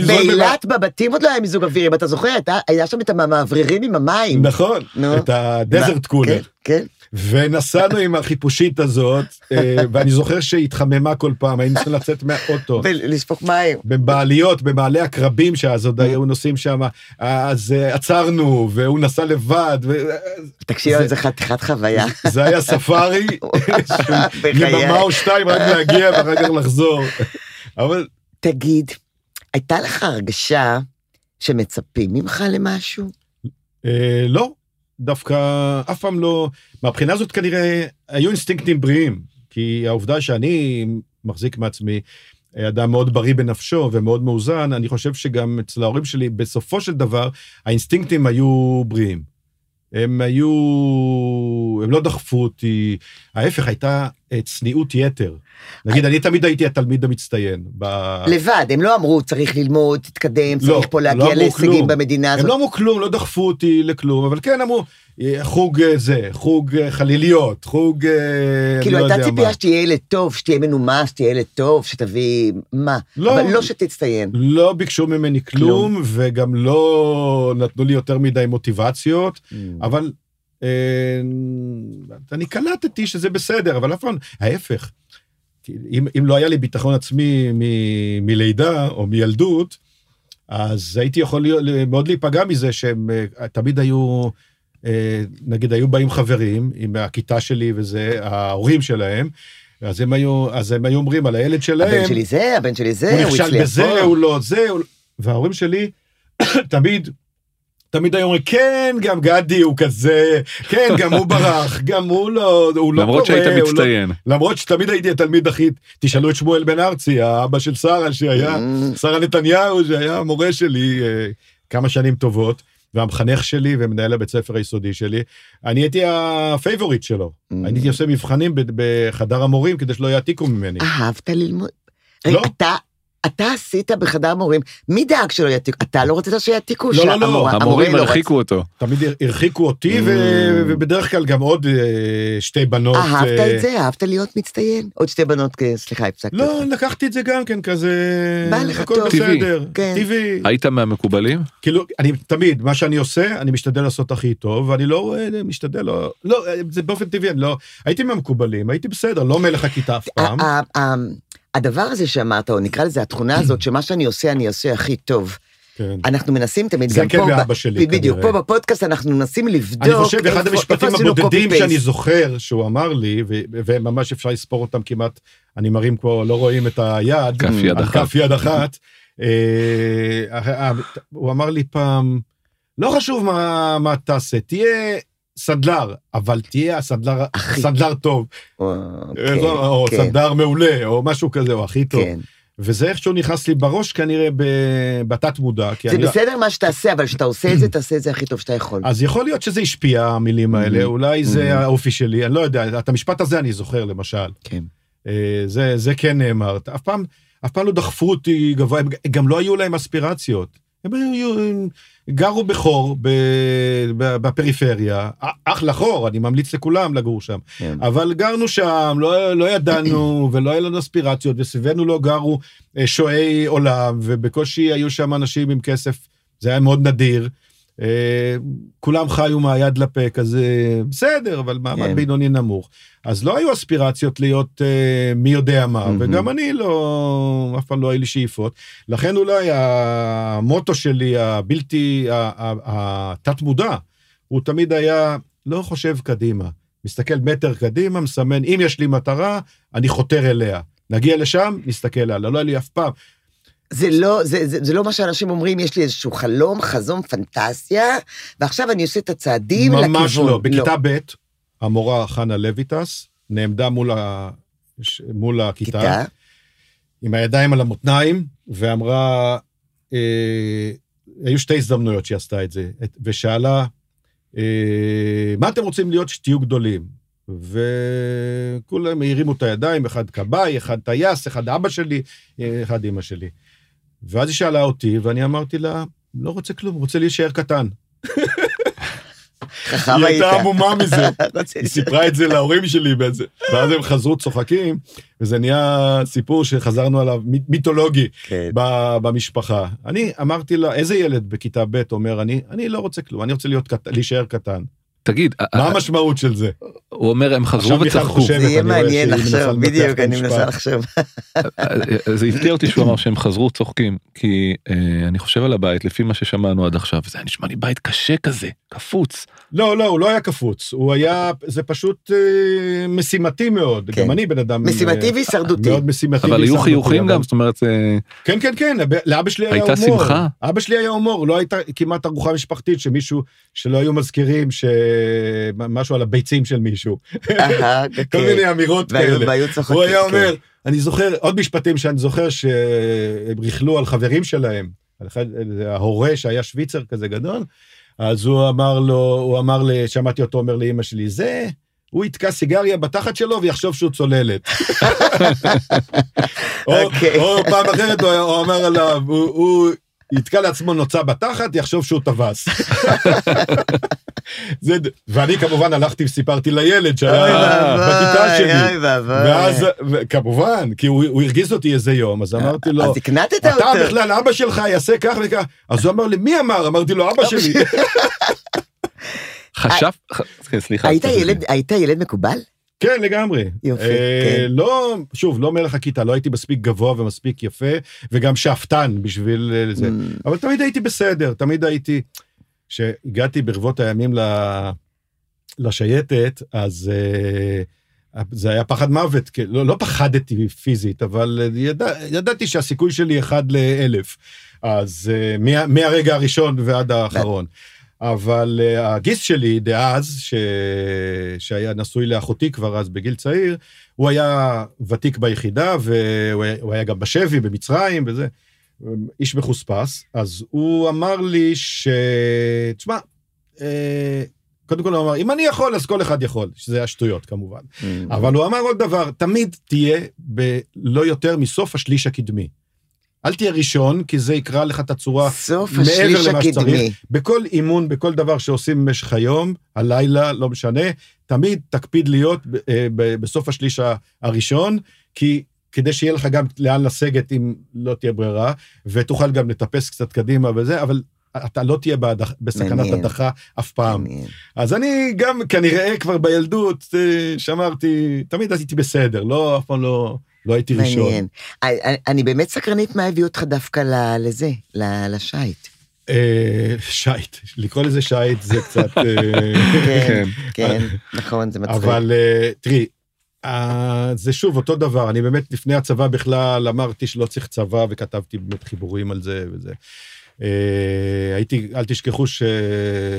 באילת בבתים עוד לא היה מיזוג אוויר, אם אתה זוכר, היה שם את המאווררים עם המים. נכון. את הדזרט קולר. כן, כן. ונסענו עם החיפושית הזאת, אה, ואני זוכר שהתחממה כל פעם, היינו צריכים לצאת מהאוטו. ולשפוך מים. במעליות, במעלה הקרבים, שאז עוד היו נוסעים שם, אז אה, עצרנו, והוא נסע לבד, תקשיב, זה- זה חתיכת חוויה. וזה היה ספארי. יממה או שתיים רק להגיע ואחר כך לחזור. אבל תגיד, הייתה לך הרגשה שמצפים ממך למשהו? אה, לא, דווקא אף פעם לא, מהבחינה הזאת כנראה היו אינסטינקטים בריאים, כי העובדה שאני מחזיק מעצמי אה, אדם מאוד בריא בנפשו ומאוד מאוזן, אני חושב שגם אצל ההורים שלי, בסופו של דבר, האינסטינקטים היו בריאים. הם היו, הם לא דחפו אותי, ההפך, הייתה צניעות יתר. נגיד, אני תמיד הייתי התלמיד המצטיין. ב- לבד, הם לא אמרו, צריך ללמוד, תתקדם, לא, צריך פה לא להגיע להישגים כלום. במדינה הם הזאת. לא אמרו כלום, לא דחפו אותי לכלום, אבל כן אמרו, אה, חוג אה, זה, חוג אה, חליליות, חוג... אה, כאילו, לא הייתה ציפייה. שתהיה ילד טוב, שתהיה מנומס, שתהיה ילד טוב, שתביא... מה? לא. אבל לא שתצטיין. לא ביקשו ממני כלום, וגם לא נתנו לי יותר מדי מוטיבציות, אבל אה, אני קלטתי שזה בסדר, אבל אף פעם, ההפך. אם, אם לא היה לי ביטחון עצמי מ, מלידה או מילדות, אז הייתי יכול להיות, מאוד להיפגע מזה שהם אה, תמיד היו, אה, נגיד היו באים חברים עם הכיתה שלי וזה, ההורים שלהם, אז הם היו, אז הם היו אומרים על הילד שלהם, הבן שלי זה, הבן שלי זה, הוא נכשל בזה, פה. הוא לא זה, הוא... וההורים שלי תמיד, תמיד היו אומרים, כן, גם גדי הוא כזה, כן, גם הוא ברח, גם הוא לא, הוא לא למרות קורא, שהיית לא- מצטיין. למרות שתמיד הייתי התלמיד הכי, תשאלו את שמואל בן ארצי, האבא של שרה, שהיה, Mm. שרה נתניהו, שהיה המורה שלי אה, כמה שנים טובות, והמחנך שלי ומנהל הבית ספר היסודי שלי, אני הייתי ה favorite שלו. Mm. אני הייתי עושה מבחנים בחדר המורים כדי שלא יעתיקו ממני. אהבת ללמוד? לא. אתה... אתה עשית בחדר מורים, מי דאג שלא יעתיקו? אתה לא רצית שיעתיקו? לא, לא, לא. המורים לא הרחיקו אותו. תמיד הרחיקו אותי, Mm. ובדרך כלל גם עוד אה, שתי בנות. רצית. אהבת אה, את זה? אהבת להיות מצטיין? עוד שתי בנות, סליחה, הפסקתי לא. לקחתי את זה גם כן, כזה... בא לך הכל טוב. בסדר, כן. טבעי. היית מהמקובלים? כאילו, אני תמיד, מה שאני עושה, אני משתדל לעשות הכי טוב, ואני לא אה, משתדל, לא, לא, אה, זה באופן טבעי, אני לא, הייתי מהמקובלים, הייתי בסדר, לא מלך הכיתה אף פעם. הדבר הזה שאמרת, או נקרא לזה התכונה הזאת, שמה שאני עושה, אני עושה הכי טוב. כן. אנחנו מנסים תמיד, זה גם כן פה, מאבא ב- שלי, בדיוק, כנראה. פה בפודקאסט אנחנו מנסים לבדוק אני חושב, אחד המשפטים הבודדים. שאני זוכר שהוא אמר לי, וממש אפשר לספור אותם כמעט, אני מרים פה, לא רואים את היד, כף יד אחת. כף יד אחת. אה, אה, הוא אמר לי פעם, לא חשוב מה, מה תעשה, תהיה סנדלר, אבל תהיה הסנדלר, הכי- סנדלר טוב, או, אה, כן, או כן, סנדלר מעולה, או משהו כזה, או הכי טוב. כן. וזה איכשהו נכנס לי בראש כנראה בתת מודע. זה אני לא- בסדר מה שתעשה, אבל כשאתה עושה את זה, תעשה את זה הכי טוב שאתה יכול. אז יכול להיות שזה השפיע, המילים האלה, Mhm. אולי זה Mhm. האופי שלי, אני לא יודע, את המשפט הזה אני זוכר למשל. כן. אה, זה, זה כן נאמר. אף פעם, אף פעם לא דחפו אותי גבוה, גם לא היו להם אספירציות. הם גרו בחור בפריפריה, אחלה חור, אני ממליץ לכולם לגור שם. כן. אבל גרנו שם, לא, לא ידענו ולא היה לנו אספירציות, וסביבנו לא גרו אה, שועי עולם, ובקושי היו שם אנשים עם כסף, זה היה מאוד נדיר. אה, כולם חיו מהיד לפה כזה, בסדר, אבל מעמד כן. בינוני נמוך. אז לא היו אספירציות להיות אה, מי יודע מה, מהמם. וגם אני לא, אף פעם לא היו לי שאיפות. לכן אולי המוטו שלי, הבלתי, התת מודע, הוא תמיד היה, לא חושב קדימה. מסתכל מטר קדימה, מסמן, אם יש לי מטרה, אני חותר אליה. נגיע לשם, נסתכל עליה. לא היה לי אף פעם. זה לא, זה, זה, זה לא מה שאנשים אומרים, יש לי איזשהו חלום, חזון, פנטסיה, ועכשיו אני עושה את הצעדים לכיוון. ממש לא. בכיתה ב', המורה חנה לויטס נעמדה מול, ה... מול הכיתה, כיתה, עם הידיים על המותניים, ואמרה, אה, היו שתי הזדמנויות שהיא עשתה את זה, את- ושאלה, אה, מה אתם רוצים להיות שתהיו גדולים? וכולם הרימו את הידיים, אחד כבאי, אחד טייס, אחד אבא שלי, אחד אמא שלי. ואז היא שאלה אותי, ואני אמרתי לה, לא רוצה כלום, רוצה להישאר קטן. חכם היא היית. הייתה עמומה מזה. היא סיפרה את זה להורים שלי באיזה, ואז הם חזרו צוחקים, וזה נהיה סיפור שחזרנו עליו, מי- מיתולוגי כן. ב- במשפחה. אני אמרתי לה, איזה ילד בכיתה ב' אומר, אני, אני לא רוצה כלום, אני רוצה להיות קט... להישאר קטן. תגיד, מה המשמעות של זה? הוא אומר הם חזרו וצחקו. זה יהיה מעניין עכשיו, לנתח בדיוק, אני. מנסה לחשוב. זה הפתיע אותי שהוא אמר שהם חזרו צוחקים כי אה, אני חושב על הבית לפי מה ששמענו עד עכשיו זה היה נשמע לי בית קשה כזה קפוץ לא, לא, הוא לא היה קפוץ, הוא היה, זה פשוט אה, משימתי מאוד. כן. גם אני בן אדם... משימתי אה, והישרדותי. מאוד משימתי אבל היו חיוכים גם זאת אומרת אה, כן, כן, כן, לאבא שלי היה הייתה הומור. שמחה? אבא שלי היה הומור, לא הייתה כמעט ארוחה משפחתית שמישהו, שלא היו מזכירים שמשהו על הביצים של מישהו. כל כן. מיני אמירות והיו- כאלה. והיו צוחקים. הוא היה כן. אומר, אני זוכר, עוד משפטים שאני זוכר שהם ריכלו על חברים שלהם, על אחד, ההורה שהיה שוויצר כזה גדול, אז הוא אמר לו, הוא אמר, לי, שמעתי אותו אומר לאימא שלי, זה, הוא יתקע סיגריה בתחת שלו ויחשוב שהוא צוללת. או, אוקיי. או פעם אחרת הוא, הוא אמר עליו, הוא, הוא יתקע לעצמו נוצה בתחת, יחשוב שהוא טווס. זה, ואני כמובן הלכתי וסיפרתי לילד שהיה בכיתה שלי. אוי ואבוי. ואז, כמובן, כי הוא, הוא הרגיז אותי איזה יום, אז אמרתי לו, אז הקנטת אתה אותו. בכלל, אבא שלך יעשה כך וכך. אז הוא אמר לי, מי אמר? אמרתי לו, אבא שלי. חשב כן, סליחה היית ילד מקובל? כן, לגמרי. יופי, אה, כן. לא, שוב, לא מלך הכיתה, לא הייתי מספיק גבוה ומספיק יפה, וגם שאפתן בשביל אה, זה. Mm, אבל תמיד הייתי בסדר, תמיד הייתי... כשהגעתי ברבות הימים ל- לשייטת, אז אה, זה היה פחד מוות, לא, לא פחדתי פיזית, אבל אה, ידע, ידעתי שהסיכוי שלי אחד לאלף. אז אה, מה, מהרגע הראשון ועד האחרון. אבל אה, הגיס שלי דאז, ש... שהיה נשוי לאחותי כבר אז בגיל צעיר, הוא היה ותיק ביחידה, והוא היה, גם בשבי במצרים וזה. איש מחוספס, אז הוא אמר לי ש... תשמע, אה, קודם כל הוא אמר, אם אני יכול, אז כל אחד יכול, שזה היה שטויות כמובן. mm. אבל הוא אמר עוד דבר, תמיד תהיה בלא יותר מסוף השליש הקדמי. אל תהיה ראשון, כי זה יקרא לך את הצורה מעבר למה הקדמי. שצריך. בכל אימון, בכל דבר שעושים במשך היום, הלילה, לא משנה, תמיד תקפיד להיות ב- אה, ב- בסוף השליש הראשון, כי כדי שיהיה לך גם לאן לסגת אם לא תהיה ברירה, ותוכל גם לטפס קצת קדימה וזה, אבל אתה לא תהיה בהדח, בסכנת. הדחה אף פעם. מעניין. אז אני גם כנראה כבר בילדות אה, שמרתי, תמיד הייתי בסדר, לא, אף פעם לא, לא הייתי ראשון. מעניין. אני- באמת סקרנית מה הביא אותך דווקא לזה, לשייט. אה, שייט, לקרוא לזה שייט זה קצת... אה, כן, כן, נכון, זה מצחיק. אבל אה, תראי, זה שוב אותו דבר, אני באמת לפני הצבא בכלל אמרתי שלא צריך צבא וכתבתי באמת חיבורים על זה וזה. הייתי, אל תשכחו ש...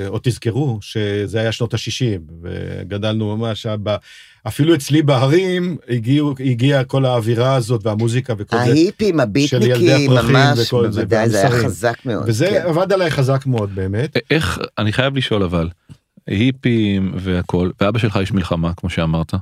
או תזכרו שזה היה שנות ה-60 וגדלנו ממש, ב... אפילו אצלי בהרים הגיעו, הגיעה כל האווירה הזאת והמוזיקה וכל זה. ההיפים, הביטניקים, ממש, בוודאי, זה היה. חזק מאוד. וזה כן. עבד עליי חזק מאוד באמת. איך אני חייב לשאול אבל היפים והכל ואבא שלך יש מלחמה כמו שאמרת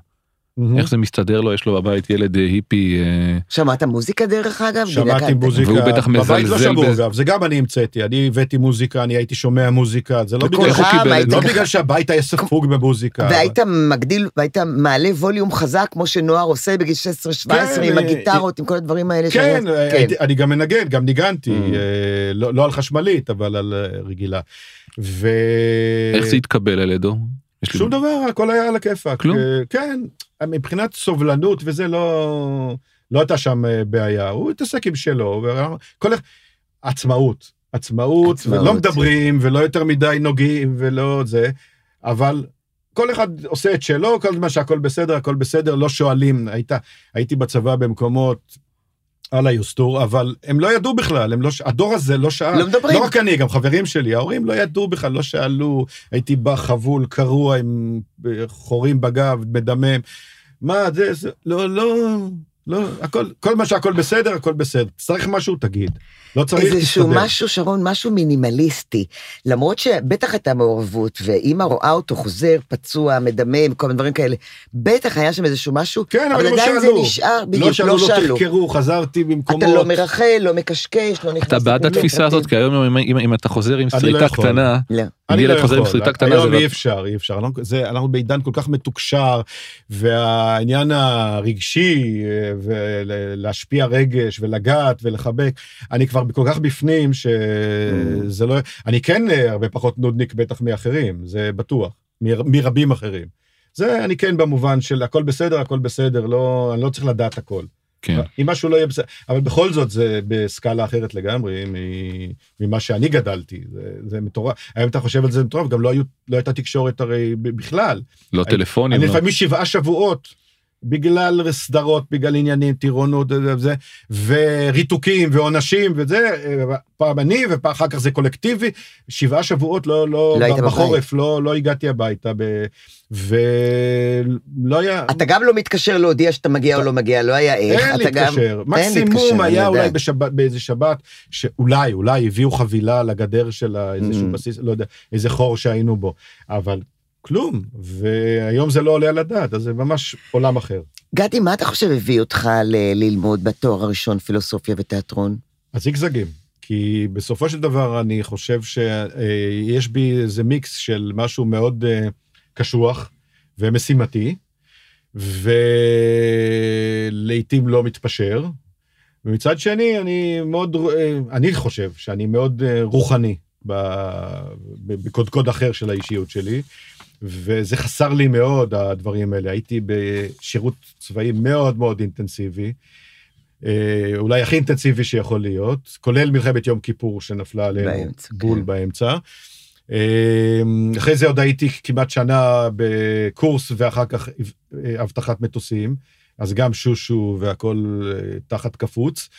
איך זה מסתדר לו יש לו בבית ילד אה, היפי אה, שמעת מוזיקה דרך אגב? שמעתי מוזיקה, והוא בטח בבית לא מזלזל שמעו בזה. אגב, זה גם אני המצאתי, אני הבאתי מוזיקה, אני הייתי שומע מוזיקה, זה לא בגלל, קיבל? לא ככה- בגלל שהבית היה ספוג במוזיקה. והיית מגדיל, והיית מעלה ווליום חזק, כמו שנוער עושה בגיל 16-17, כן, עם אה, הגיטרות, עם כל הדברים האלה. כן, שהיה- הייתי- אני גם מנגן, גם ניגנתי, Mm. אה, לא לא על חשמלית, אבל על רגילה. ו... איך זה התקבל על ידו. שום דבר, הכל היה על הכיפאק. כלום? אה, כן, מבחינת סובלנות וזה לא, לא הייתה שם אה, בעיה, הוא התעסק עם שלו, וכל... עצמאות, עצמאות, עצמאות. ולא מדברים, ולא יותר מדי נוגעים, ולא זה, אבל כל אחד עושה את שלו, כל זמן שהכל בסדר, הכל בסדר, לא שואלים, היית, הייתי בצבא במקומות... על היוסטור, אבל הם לא ידעו בכלל, הם לא, הדור הזה לא שאל. לא מדברים. לא רק אני, גם חברים שלי, ההורים לא ידעו בכלל, לא שאלו, הייתי בא חבול, קרוע, עם אה, חורים בגב, מדמם. מה, זה, זה, לא, לא, לא, הכל, כל מה שהכל בסדר, הכל בסדר. צריך משהו, תגיד. לא צריך, איזשהו תסתדר. משהו, שרון, משהו מינימליסטי. למרות שבטח הייתה מעורבות, ואימא רואה אותו חוזר, פצוע, מדמם, כל מיני דברים כאלה, בטח היה שם איזשהו משהו, כן, אבל אבל לא עדיין זה שאלו. נשאר, בדיוק, לא שאלו, לא לא שאלו. תחקרו, חזרתי במקומות. אתה לא מרחל, לא מקשקש, לא נכנס... אתה בעד התפיסה הזאת כי היום אם- אם אם אתה חוזר עם לא סריטה יכול. קטנה, לא. אני לא יכול. סריטה קטנה זה היום לא... אי אפשר, אי אפשר. אנחנו- זה- אנחנו בעידן כל כך מתוקשר, והעניין הרגשי, אה, ולהשפיע רגש, ולגעת, ולחבק, אני כבר כל כך בפנים, שזה לא... אני כן אה, הרבה פחות נודניק בטח מאחרים, זה בטוח, מר- מרבים אחרים. זה אני כן במובן של הכל בסדר, הכל בסדר, לא, אני לא צריך לדעת הכל. כן. אם משהו לא יהיה בסדר, אבל בכל זאת זה בסקאלה אחרת לגמרי ממה שאני גדלתי, זה, זה מטורף. היום אתה חושב על זה מטורף, גם לא, היו, לא הייתה תקשורת הרי בכלל. לא טלפונים. אני לא- לפעמים שבעה שבועות, בגלל סדרות, בגלל עניינים, טירונות וזה, וריתוקים ועונשים וזה, פעם אני ואחר כך זה קולקטיבי, שבעה שבועות לא, לא, לא בחורף, לא, לא הגעתי הביתה, ב, ולא היה... אתה גם לא מתקשר להודיע שאתה מגיע או לא מגיע, לא היה איך. אין אתה גם- להתקשר, להתקשר, מקסימום היה אולי. בשבת, באיזה שבת, שאולי, אולי הביאו חבילה לגדר של איזשהו Mm. בסיס, לא יודע, איזה חור שהיינו בו, אבל כלום, והיום זה לא עולה על הדעת, אז זה ממש עולם אחר. גדי, מה אתה חושב הביא אותך ל- ללמוד בתואר הראשון פילוסופיה ותיאטרון? הזיגזגים, כי בסופו של דבר אני חושב שיש בי איזה מיקס של משהו מאוד אה, קשוח ומשימתי, ולעיתים לא מתפשר. ומצד שני, אני מאוד, אה, אני חושב שאני מאוד אה, רוחני בקודקוד אחר של האישיות שלי, וזה חסר לי מאוד, הדברים האלה. הייתי בשירות צבאי מאוד מאוד אינטנסיבי, אה, אולי הכי אינטנסיבי שיכול להיות, כולל מלחמת יום כיפור שנפלה עלינו באמצע, בול כן. באמצע. אה, אחרי זה עוד הייתי כמעט שנה בקורס ואחר כך אה, אבטחת מטוסים, אז גם שושו והכל אה, תחת קפוץ.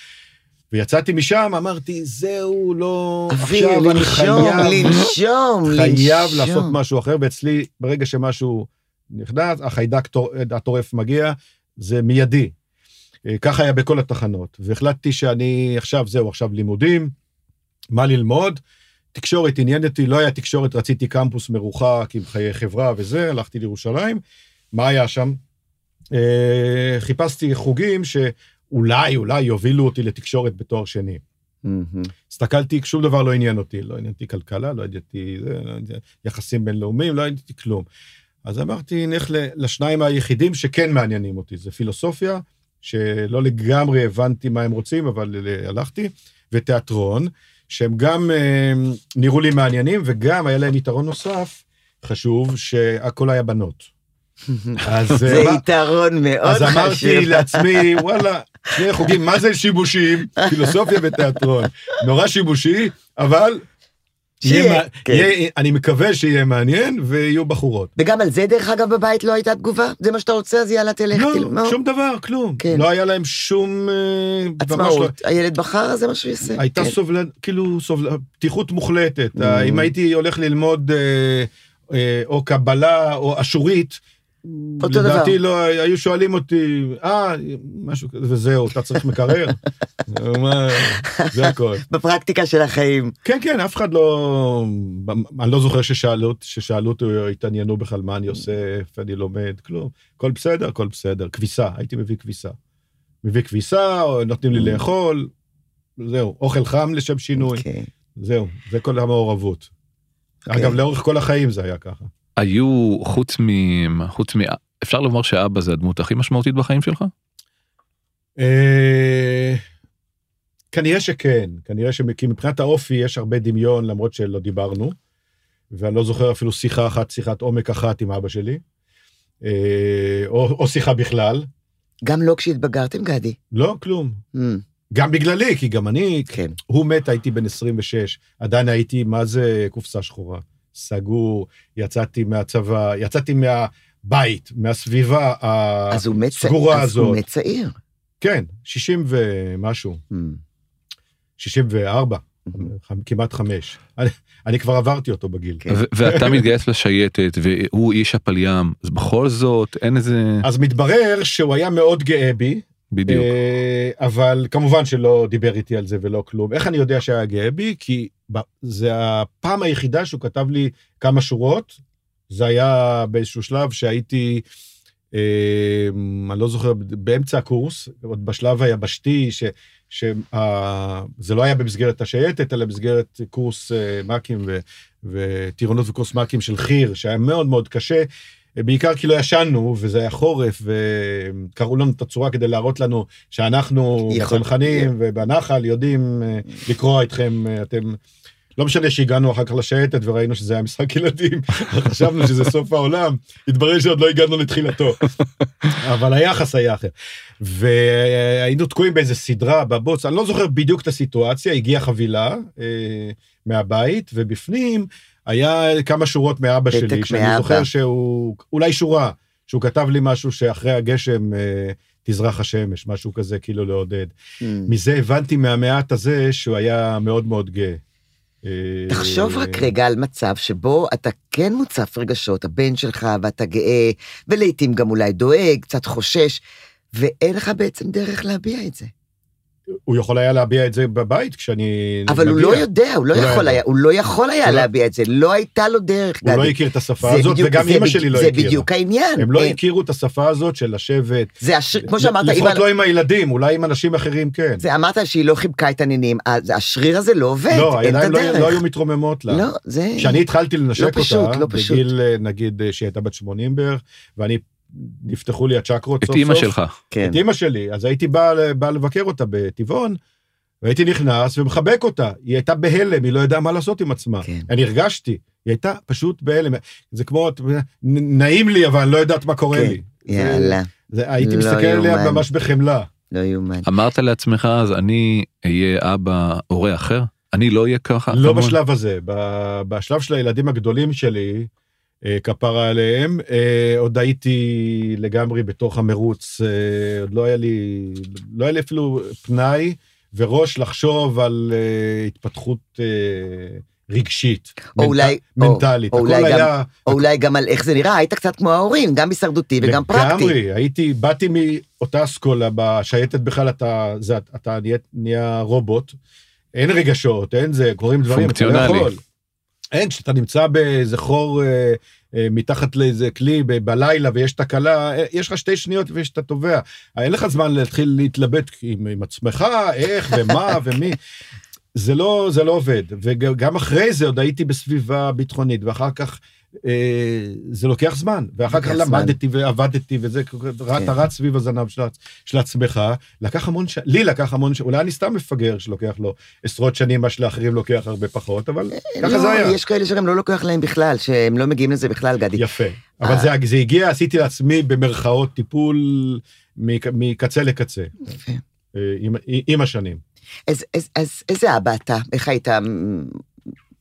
ויצאתי משם, אמרתי, זהו, לא... עכשיו אני חייב, לנשום, חייב. לעשות משהו אחר, ואצלי, ברגע שמשהו נכנס, החיידק טור- הטורף מגיע, זה מיידי. אה, ככה היה בכל התחנות, והחלטתי שאני עכשיו, זהו, עכשיו לימודים, מה ללמוד? תקשורת עניין אותי, לא היה תקשורת, רציתי קמפוס מרוחק עם חיי חברה וזה, הלכתי לירושלים. מה היה שם? אה, חיפשתי חוגים שאולי, אולי יובילו אותי לתקשורת בתואר שני. מהמם. הסתכלתי, שום דבר לא עניין אותי, לא עניין אותי כלכלה, לא ידעתי לא יחסים בינלאומיים, לא ידעתי כלום. אז אמרתי, נלך לשניים היחידים שכן מעניינים אותי, זה פילוסופיה, שלא לגמרי הבנתי מה הם רוצים, אבל הלכתי, ותיאטרון, שהם גם אה, נראו לי מעניינים, וגם היה להם יתרון נוסף, חשוב, שהכל היה בנות. אז, זה אה, יתרון מאוד אז חשוב. אמרתי לעצמי, וואלה, שני חוגים, מה זה שיבושים? פילוסופיה ותיאטרון. נורא שיבושי, אבל שיהיה, כן. יהיה, אני מקווה שיהיה מעניין ויהיו בחורות. וגם על זה, דרך אגב, בבית לא הייתה תגובה? זה מה שאתה רוצה, אז יאללה, תלך, לא, תלמוד. שום דבר, כלום. כן. לא היה להם שום... אה, ממש לא. עצמאות. הילד בחר, זה מה שהוא יעשה. הייתה כן. סובלן, כאילו, סובל... פתיחות מוחלטת. Mm. אם הייתי הולך ללמוד אה, אה, או קבלה או אשורית, לדעתי דבר. לא, היו שואלים אותי, אה, משהו כזה, וזהו, אתה צריך מקרר? זה הכל. בפרקטיקה של החיים. כן, כן, אף אחד לא... אני לא זוכר ששאלו, ששאלו אותי, או התעניינו בכלל מה אני עושה, איפה אני לומד, כלום. הכל בסדר, הכל בסדר. כביסה, הייתי מביא כביסה. מביא כביסה, נותנים לי לאכול, זהו, אוכל חם לשם שינוי, אוקיי. זהו, זה כל המעורבות. אוקיי. אגב, לאורך כל החיים זה היה ככה. היו חוץ מ... חוץ מ... אפשר לומר שאבא זה הדמות הכי משמעותית בחיים שלך? אה, כנראה שכן, כנראה ש... כי מבחינת האופי יש הרבה דמיון, למרות שלא דיברנו, ואני לא זוכר אפילו שיחה אחת, שיחת עומק אחת עם אבא שלי, אה, או, או שיחה בכלל. גם לא כשהתבגרתם, גדי. לא, כלום. אמ, גם בגללי, כי גם אני, כן. הוא מת, הייתי בן 26, עדיין הייתי, מה זה קופסה שחורה? סגור, יצאתי מהצבא, יצאתי מהבית, מהסביבה הסגורה אז הוא הזאת. מת צעיר. כן, 60 ומשהו, אמ, 64, אמ, כמעט חמש. אני, אני כבר עברתי אותו בגיל. כן. ו- ואתה מתגייס לשייטת והוא איש הפליים אז בכל זאת אין איזה אז מתברר שהוא היה מאוד גאה בי, בדיוק. אה, אבל כמובן שלא דיבר איתי על זה ולא כלום. איך אני יודע שהיה גאה בי? כי זה הפעם היחידה שהוא כתב לי כמה שורות. זה היה באיזשהו שלב שהייתי, אה, אני לא זוכר, באמצע הקורס, עוד בשלב היבשתי, ש... שזה לא היה במסגרת השייטת, אלא במסגרת קורס אה, מ"כים וטירונות וקורס מ"כים של חי"ר, שהיה מאוד מאוד קשה. בעיקר כי לא ישנו, וזה היה חורף, וקראו לנו את הצורה כדי להראות לנו שאנחנו יכול- בצנחנים ובנחל יודעים אה, לקרוא אתכם, אה, אתם... לא משנה שהגענו אחר כך לשייטת וראינו שזה היה משחק ילדים, חשבנו שזה סוף העולם, התברר שעוד לא הגענו לתחילתו. אבל היחס היה אחר. והיינו תקועים באיזה סדרה בבוץ, אני לא זוכר בדיוק את הסיטואציה, הגיעה חבילה אה, מהבית, ובפנים היה כמה שורות מאבא שלי, שאני מאבא. זוכר שהוא, אולי שורה, שהוא כתב לי משהו שאחרי הגשם אה, תזרח השמש, משהו כזה כאילו לעודד. Mm. מזה הבנתי מהמעט הזה שהוא היה מאוד מאוד גאה. אה, תחשוב רק רגע על מצב שבו אתה כן מוצף רגשות, הבן שלך, ואתה גאה, ולעיתים גם אולי דואג, קצת חושש, ואין לך בעצם דרך להביע את זה. הוא יכול היה להביע את זה בבית כשאני אבל הוא מביע. לא יודע, הוא לא הוא לא יכול. היה, הוא לא יכול היה הוא לא- להביע את זה, לא הייתה לו דרך. הוא לא גדי. הכיר את השפה זה הזאת, בדיוק- וגם זה אימא שלי לא זה הכירה. בדיוק העניין. הם לא אין. הכירו את השפה הזאת של לשבת. זה השריר, כמו שאמרת, לפחות לא עם הילדים, אולי עם אנשים אחרים כן. זה אמרת שהיא לא חיבקה את הנינים, השריר הזה לא עובד, לא, אין את הידיים לא-. לא היו מתרוממות לה. לא, זה... כשאני התחלתי לנשק לא אותה, לא. בגיל, אה, נגיד, אה, שהיא הייתה בת 80 בערך, ואני, נפתחו לי הצ'קרות את סוף אימא סוף. שלך. כן. את אימא שלי, אז הייתי בא, בא לבקר אותה בטבעון, והייתי נכנס ומחבק אותה. היא הייתה בהלם, היא לא ידעה מה לעשות עם עצמה. כן. אני הרגשתי, היא הייתה פשוט בהלם. זה כמו, את נעים לי, אבל אני לא יודעת מה קורה כן, לי. יאללה, זה, הייתי לא מסתכל עליה. ממש בחמלה. לא יאומן. אמרת לעצמך אז אני אהיה אבא הורה אחר? אני לא אהיה ככה? לא כמוה? בשלב הזה, בשלב של הילדים הגדולים שלי, כפרה עליהם, אה, עוד הייתי לגמרי בתוך המרוץ, אה, עוד לא היה לי, לא היה לי אפילו פנאי וראש לחשוב על אה, התפתחות אה, רגשית, או אולי- מנט- מנטלית, או הכל אולי גם- היה... או אולי גם על איך זה נראה, היית קצת כמו ההורים, גם הישרדותי וגם פרקטי. לגמרי, הייתי, באתי מאותה אסכולה, בשייטת בכלל אתה, זה, אתה נהיה, נהיה רובוט, אין רגשות, אין זה, קורים דברים, אתה לא פונקציונלי. יכול. אין, כשאתה נמצא באיזה חור אה, אה, מתחת לאיזה כלי בלילה ויש תקלה, אה, יש לך שתי שניות ושאתה טובע. אין לך זמן להתחיל להתלבט עם, עם עצמך, איך ומה ומי. זה לא, זה לא עובד. וגם אחרי זה עוד הייתי בסביבה ביטחונית, ואחר כך אה, זה לוקח זמן. ואחר כך. למדתי ועבדתי וזה, אתה רץ סביב הזנב של, עצ- של עצמך, לקח המון. לי לקח המון. אולי אני סתם מפגר שלוקח לו עשרות שנים, מה שלאחרים לוקח הרבה פחות, אבל ככה לא, זה היה. יש כאלה שגם לא לוקח להם בכלל, שהם לא מגיעים לזה בכלל, גדי. יפה. אבל אה. זה, זה הגיע, עשיתי לעצמי במרכאות טיפול מק- מקצה לקצה. אה, עם, השנים. אז, איזה אבא אתה? איך היית,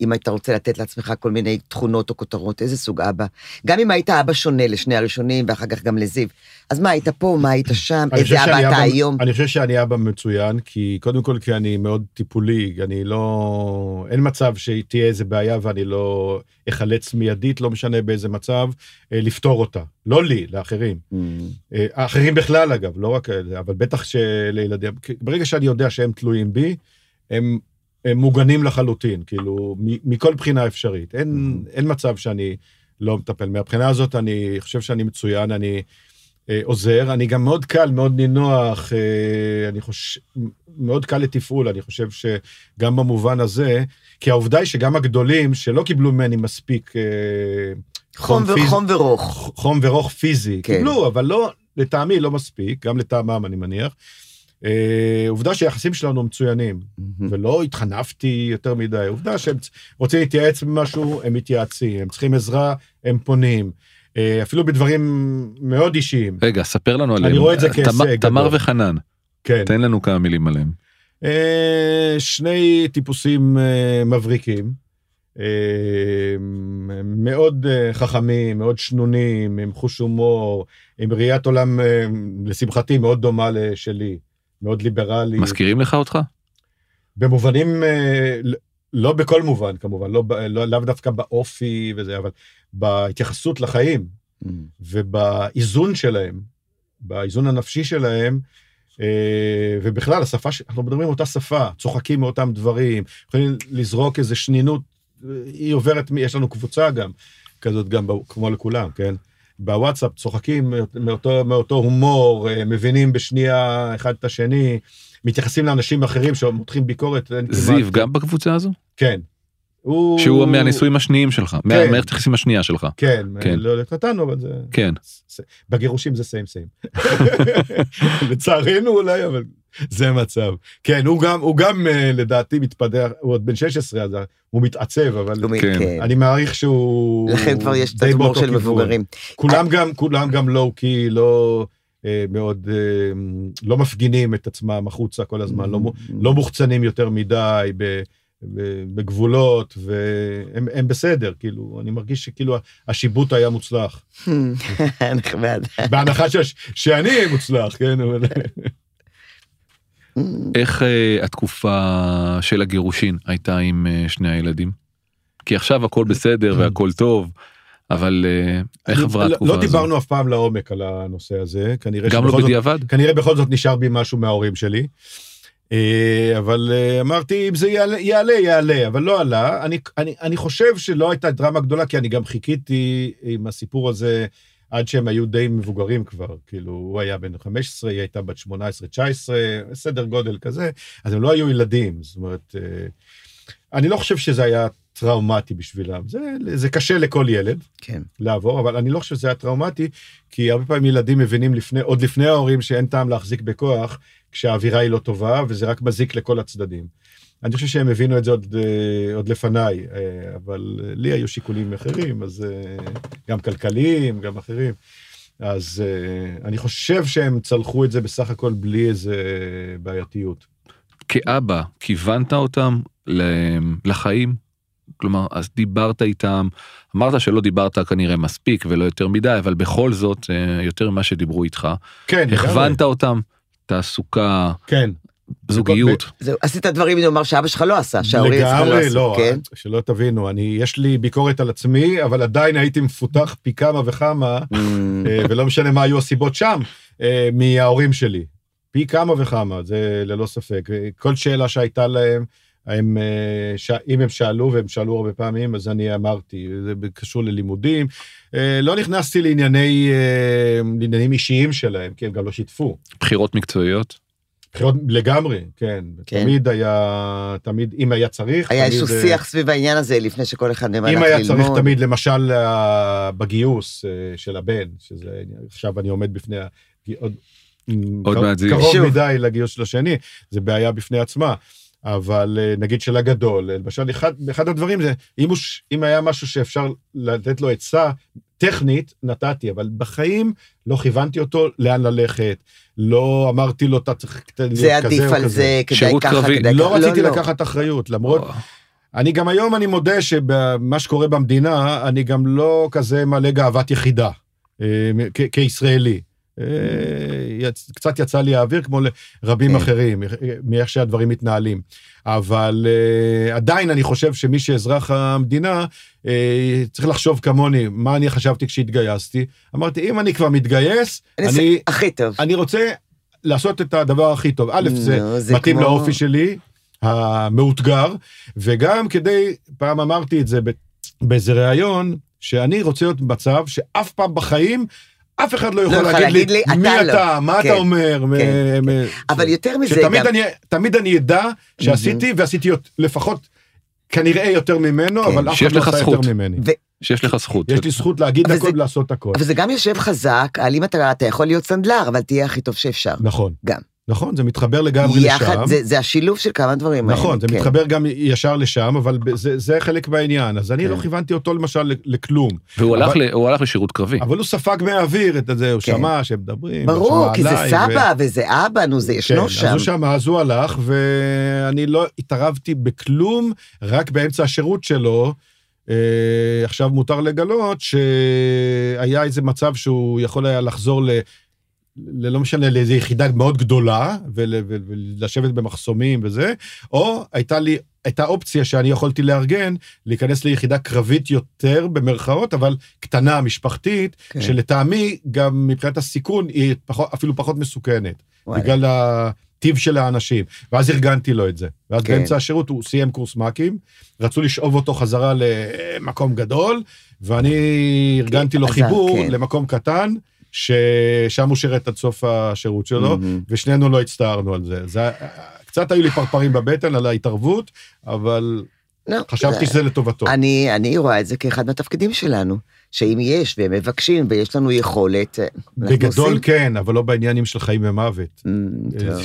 אם היית רוצה לתת לעצמך כל מיני תכונות או כותרות, איזה סוג אבא? גם אם היית אבא שונה לשני הראשונים ואחר כך גם לזיו, אז מה היית פה, מה היית שם, איזה אבא אתה היום? אני חושב שאני אבא מצוין, כי קודם כל כי אני מאוד טיפולי, אני לא... אין מצב שתהיה איזה בעיה ואני לא אחלץ מיידית, לא משנה באיזה מצב, אה, לפתור אותה. לא לי, לאחרים. Mm, אה, האחרים בכלל אגב, לא רק אבל בטח שלילדים, ברגע שאני יודע שהם תלויים בי, הם, הם מוגנים לחלוטין, כאילו, מכל בחינה אפשרית. אין, אין מצב שאני לא מטפל. מהבחינה הזאת אני חושב שאני מצוין, אני אה, עוזר, אני גם מאוד קל, מאוד נינוח, אה, אני חושב, מאוד קל לתפעול, אני חושב שגם במובן הזה, כי העובדה היא שגם הגדולים שלא קיבלו ממני מספיק אה, חום, פיזי- וחום ורוך. חום ורוך פיזי. כן. קיבלו, אבל לא, לטעמי לא מספיק, גם לטעמם אני מניח. אה, עובדה שהיחסים שלנו מצוינים, ולא התחנפתי יותר מדי. עובדה שהם רוצים להתייעץ במשהו, הם מתייעצים, הם צריכים עזרה, הם פונים. אה, אפילו בדברים מאוד אישיים. רגע, ספר לנו עליהם. רואה את זה כהישג תמר. וחנן, כן. תן לנו כמה מילים עליהם. אה, שני טיפוסים אה, מבריקים. אה, מאוד אה, חכמים, מאוד שנונים, עם חוש הומור, עם ראיית עולם, אה, לשמחתי, מאוד דומה לשלי. מאוד ליברלי. מזכירים לך אותך? במובנים, אה, לא בכל מובן כמובן, לא, לא, לאו דווקא באופי וזה, אבל בהתייחסות לחיים Mm. ובאיזון שלהם, באיזון הנפשי שלהם, אה, ובכלל, השפה, ש- אנחנו מדברים אותה שפה, צוחקים מאותם דברים, יכולים לזרוק איזה שנינות, אה, היא עוברת, יש לנו קבוצה גם, כזאת גם, כמו לכולם, כן? בוואטסאפ צוחקים מאותו, מאותו הומור, אה, מבינים בשנייה אחד את השני, מתייחסים לאנשים אחרים שמותחים ביקורת. זיו כמעט- גם בקבוצה הזו? כן. הוא... שהוא מהנישואים השניים שלך, כן. מהמערכת היחסים השנייה שלך. כן, כן. לא נתנו, אבל זה... כן. בגירושים זה סיים סיים. לצערנו אולי, אבל זה המצב. כן, הוא גם, הוא גם אה, לדעתי מתפתח, הוא עוד בן 16, אז הוא מתעצב, אבל כן. כן. אני מעריך שהוא... לכן כבר יש את הומור באותו של כיוון. מבוגרים. כולם גם, כולם גם לואו-קי, לא... אה, מאוד אה, לא מפגינים את עצמם החוצה כל הזמן, לא, מו- לא מוחצנים יותר מדי ב, ב, בגבולות, והם הם בסדר, כאילו, אני מרגיש שכאילו השיבוט היה מוצלח. נחמד. בהנחה ש, שאני אהיה מוצלח, כן, אבל... איך אה, התקופה של הגירושין הייתה עם אה, שני הילדים? כי עכשיו הכל בסדר והכל טוב, אבל אה, איך אני- עברה לא- התקופה לא הזו? דיברנו אף פעם לעומק על הנושא הזה, כנראה גם לא שבכל זאת- בדיעבד? כנראה בכל זאת נשאר בי משהו מההורים שלי. אה, אבל אה, אמרתי, אם זה יעלה, יעלה, יעלה, אבל לא עלה. אני, אני, אני חושב שלא הייתה דרמה גדולה, כי אני גם חיכיתי עם הסיפור הזה עד שהם היו די מבוגרים כבר. כאילו, הוא היה בן 15, היא הייתה בת 18-19, סדר גודל כזה, אז הם לא היו ילדים. זאת אומרת, אה, אני לא חושב שזה היה טראומטי בשבילם. זה, זה קשה לכל ילד. כן. לעבור, אבל אני לא חושב שזה היה טראומטי, כי הרבה פעמים ילדים מבינים לפני, עוד לפני ההורים שאין טעם להחזיק בכוח, כשהאווירה היא לא טובה, וזה רק מזיק לכל הצדדים. אני חושב שהם הבינו את זה עוד, אה, עוד לפניי, אה, אבל אה, לי היו שיקולים אחרים, אז גם כלכליים, גם אחרים. אז אני חושב שהם צלחו את זה בסך הכל בלי איזה בעייתיות. כאבא, כיוונת אותם לחיים? כלומר, אז דיברת איתם, אמרת שלא דיברת כנראה מספיק ולא יותר מדי, אבל בכל זאת, יותר ממה שדיברו איתך, כן. הכוונת אותם, תעסוקה, כן. זוגיות. עשית דברים, נאמר, שאבא שלך לא עשה, שההורים שלך לא לגמרי עשו, לא, כן? שלא תבינו, אני, יש לי ביקורת על עצמי, אבל עדיין הייתי מפותח פי כמה וכמה, Mm, אה, ולא משנה מה היו הסיבות שם, אה, מההורים שלי. פי כמה וכמה, זה ללא ספק. אה, כל שאלה שהייתה להם, הם, אה, ש... אם הם שאלו, והם שאלו הרבה פעמים, אז אני אמרתי, זה קשור ללימודים. אה, לא נכנסתי לענייני, אה, לעניינים אישיים שלהם, כי הם גם לא שיתפו. בחירות מקצועיות? בחירות לגמרי, כן. כן. תמיד היה, תמיד, אם היה צריך, היה איזשהו אה, שיח סביב העניין הזה לפני שכל אחד מהם אם הלך היה ללמוד. צריך תמיד, למשל אה, בגיוס אה, של הבן, שזה, עכשיו אני עומד בפני, ה- עוד, עוד קרוב- מעט זה- קרוב שוב. מדי לגיוס של השני, זה בעיה בפני עצמה. אבל אה, נגיד של הגדול, למשל, אחד, אחד הדברים זה, אם, הוא, ש- אם היה משהו שאפשר לתת לו עצה טכנית, נתתי, אבל בחיים לא כיוונתי אותו לאן ללכת, לא אמרתי לו, אתה צריך להיות כזה זה או עדיף על כזה. זה, כדאי ככה. כדאי לא ככה. רציתי לקחת אחריות, למרות אני גם היום, אני מודה שבמה שקורה במדינה, אני גם לא כזה מלא גאוות יחידה, אה, כ- כישראלי. אה, קצת יצא לי האוויר כמו לרבים כן. אחרים, מאיך שהדברים מתנהלים. אבל אה, עדיין אני חושב שמי שאזרח המדינה, אה, צריך לחשוב כמוני, מה אני חשבתי כשהתגייסתי. אמרתי, אם אני כבר מתגייס, אני הכי טוב. אני רוצה לעשות את הדבר הכי טוב. א', זה נו, זה מתאים כמו- לאופי שלי, המאותגר, וגם כדי, פעם אמרתי את זה באיזה ראיון, שאני רוצה להיות במצב שאף פעם בחיים, אף אחד לא יכול יוכל להגיד להגיד לי, לי, מי אתה לא." אתה, מה כן, אתה אומר. מ- כן, מ- אבל יותר מזה שתמיד גם... אני, תמיד אני אדע שעשיתי, ועשיתי יות- לפחות כנראה יותר ממנו, כן. אבל אף אחד לא לך עשה זכות. יותר ממני. ו- שיש לך זכות. יש לי זכות להגיד הכל זה- ולעשות הכל. אבל זה גם יושב חזק על אם אתה, אתה יכול להיות סנדלר, אבל תהיה הכי טוב שאפשר. נכון. גם. נכון, זה מתחבר לגמרי יחד, לשם. זה, זה השילוב של כמה דברים האלה. נכון, זה כן. מתחבר גם ישר לשם, אבל זה, זה חלק מהעניין. אז אני כן. לא כיוונתי אותו למשל לכלום. והוא הלך אבל- ל- הוא הלך לשירות קרבי. אבל הוא ספג מהאוויר את זה, הוא כן. שמע שהם מדברים. ברור, כי זה סבא וזה אבא, נו, זה כן, ישנו אז שם. הוא שמע, אז הוא הלך, ואני לא התערבתי בכלום, רק באמצע השירות שלו. אה, עכשיו מותר לגלות שהיה איזה מצב שהוא יכול היה לחזור ל... ללא משנה, לאיזו יחידה מאוד גדולה, ול- ול- ולשבת במחסומים וזה, או הייתה לי הייתה אופציה שאני יכולתי לארגן, להיכנס ליחידה קרבית יותר, במרכאות, אבל קטנה, משפחתית, כן. שלטעמי, גם מבחינת הסיכון, היא פחות, אפילו פחות מסוכנת. וואלה. בגלל הטיב של האנשים. ואז ארגנתי לו את זה. ואז כן. באמצע השירות הוא סיים קורס מ"כים, רצו לשאוב אותו חזרה למקום גדול, ואני ארגנתי לו חיבור כן. למקום קטן, ששם הוא שירת עד סוף השירות שלו, מהמם. ושנינו לא הצטערנו על זה. זה קצת היו לי פרפרים בבטן על ההתערבות, אבל לא, חשבתי שזה לטובתו. אני, אני רואה את זה כאחד מהתפקידים שלנו, שאם יש והם מבקשים ויש לנו יכולת, בגדול עושים. כן, אבל לא בעניינים של חיים ומוות. אמ, טוב,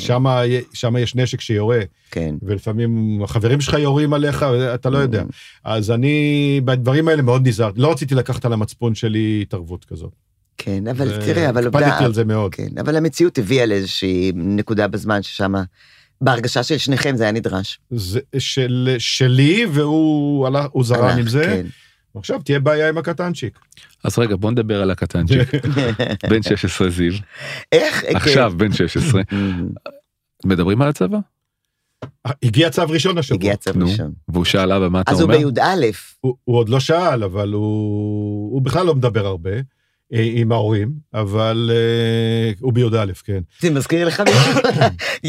שם יש נשק שיורה, כן. ולפעמים החברים שלך יורים עליך, אתה לא יודע. אז אני בדברים האלה מאוד נזהרתי, לא רציתי לקחת על המצפון שלי התערבות כזאת. כן, אבל ו- תראה, אבל הקפדתי על זה מאוד. כן, אבל המציאות הביאה לאיזושהי נקודה בזמן ששם, בהרגשה של שניכם זה היה נדרש. זה של, שלי, והוא הלך, הוא זרם הלך, עם זה. כן. עכשיו תהיה בעיה עם הקטנצ'יק. אז רגע בוא נדבר על הקטנצ'יק בן 16 זיו איך? כן. עכשיו בן 16 אמ, מדברים על הצבא הגיע צו ראשון השבוע. הגיע צו נו ראשון. והוא שאל אבא מה אתה אז הוא אומר בי"א, הוא, הוא עוד לא שאל, אבל הוא, הוא בכלל לא מדבר הרבה אה, עם ההורים, אבל אה, הוא בי"א, כן. זה מזכיר לך מישהו?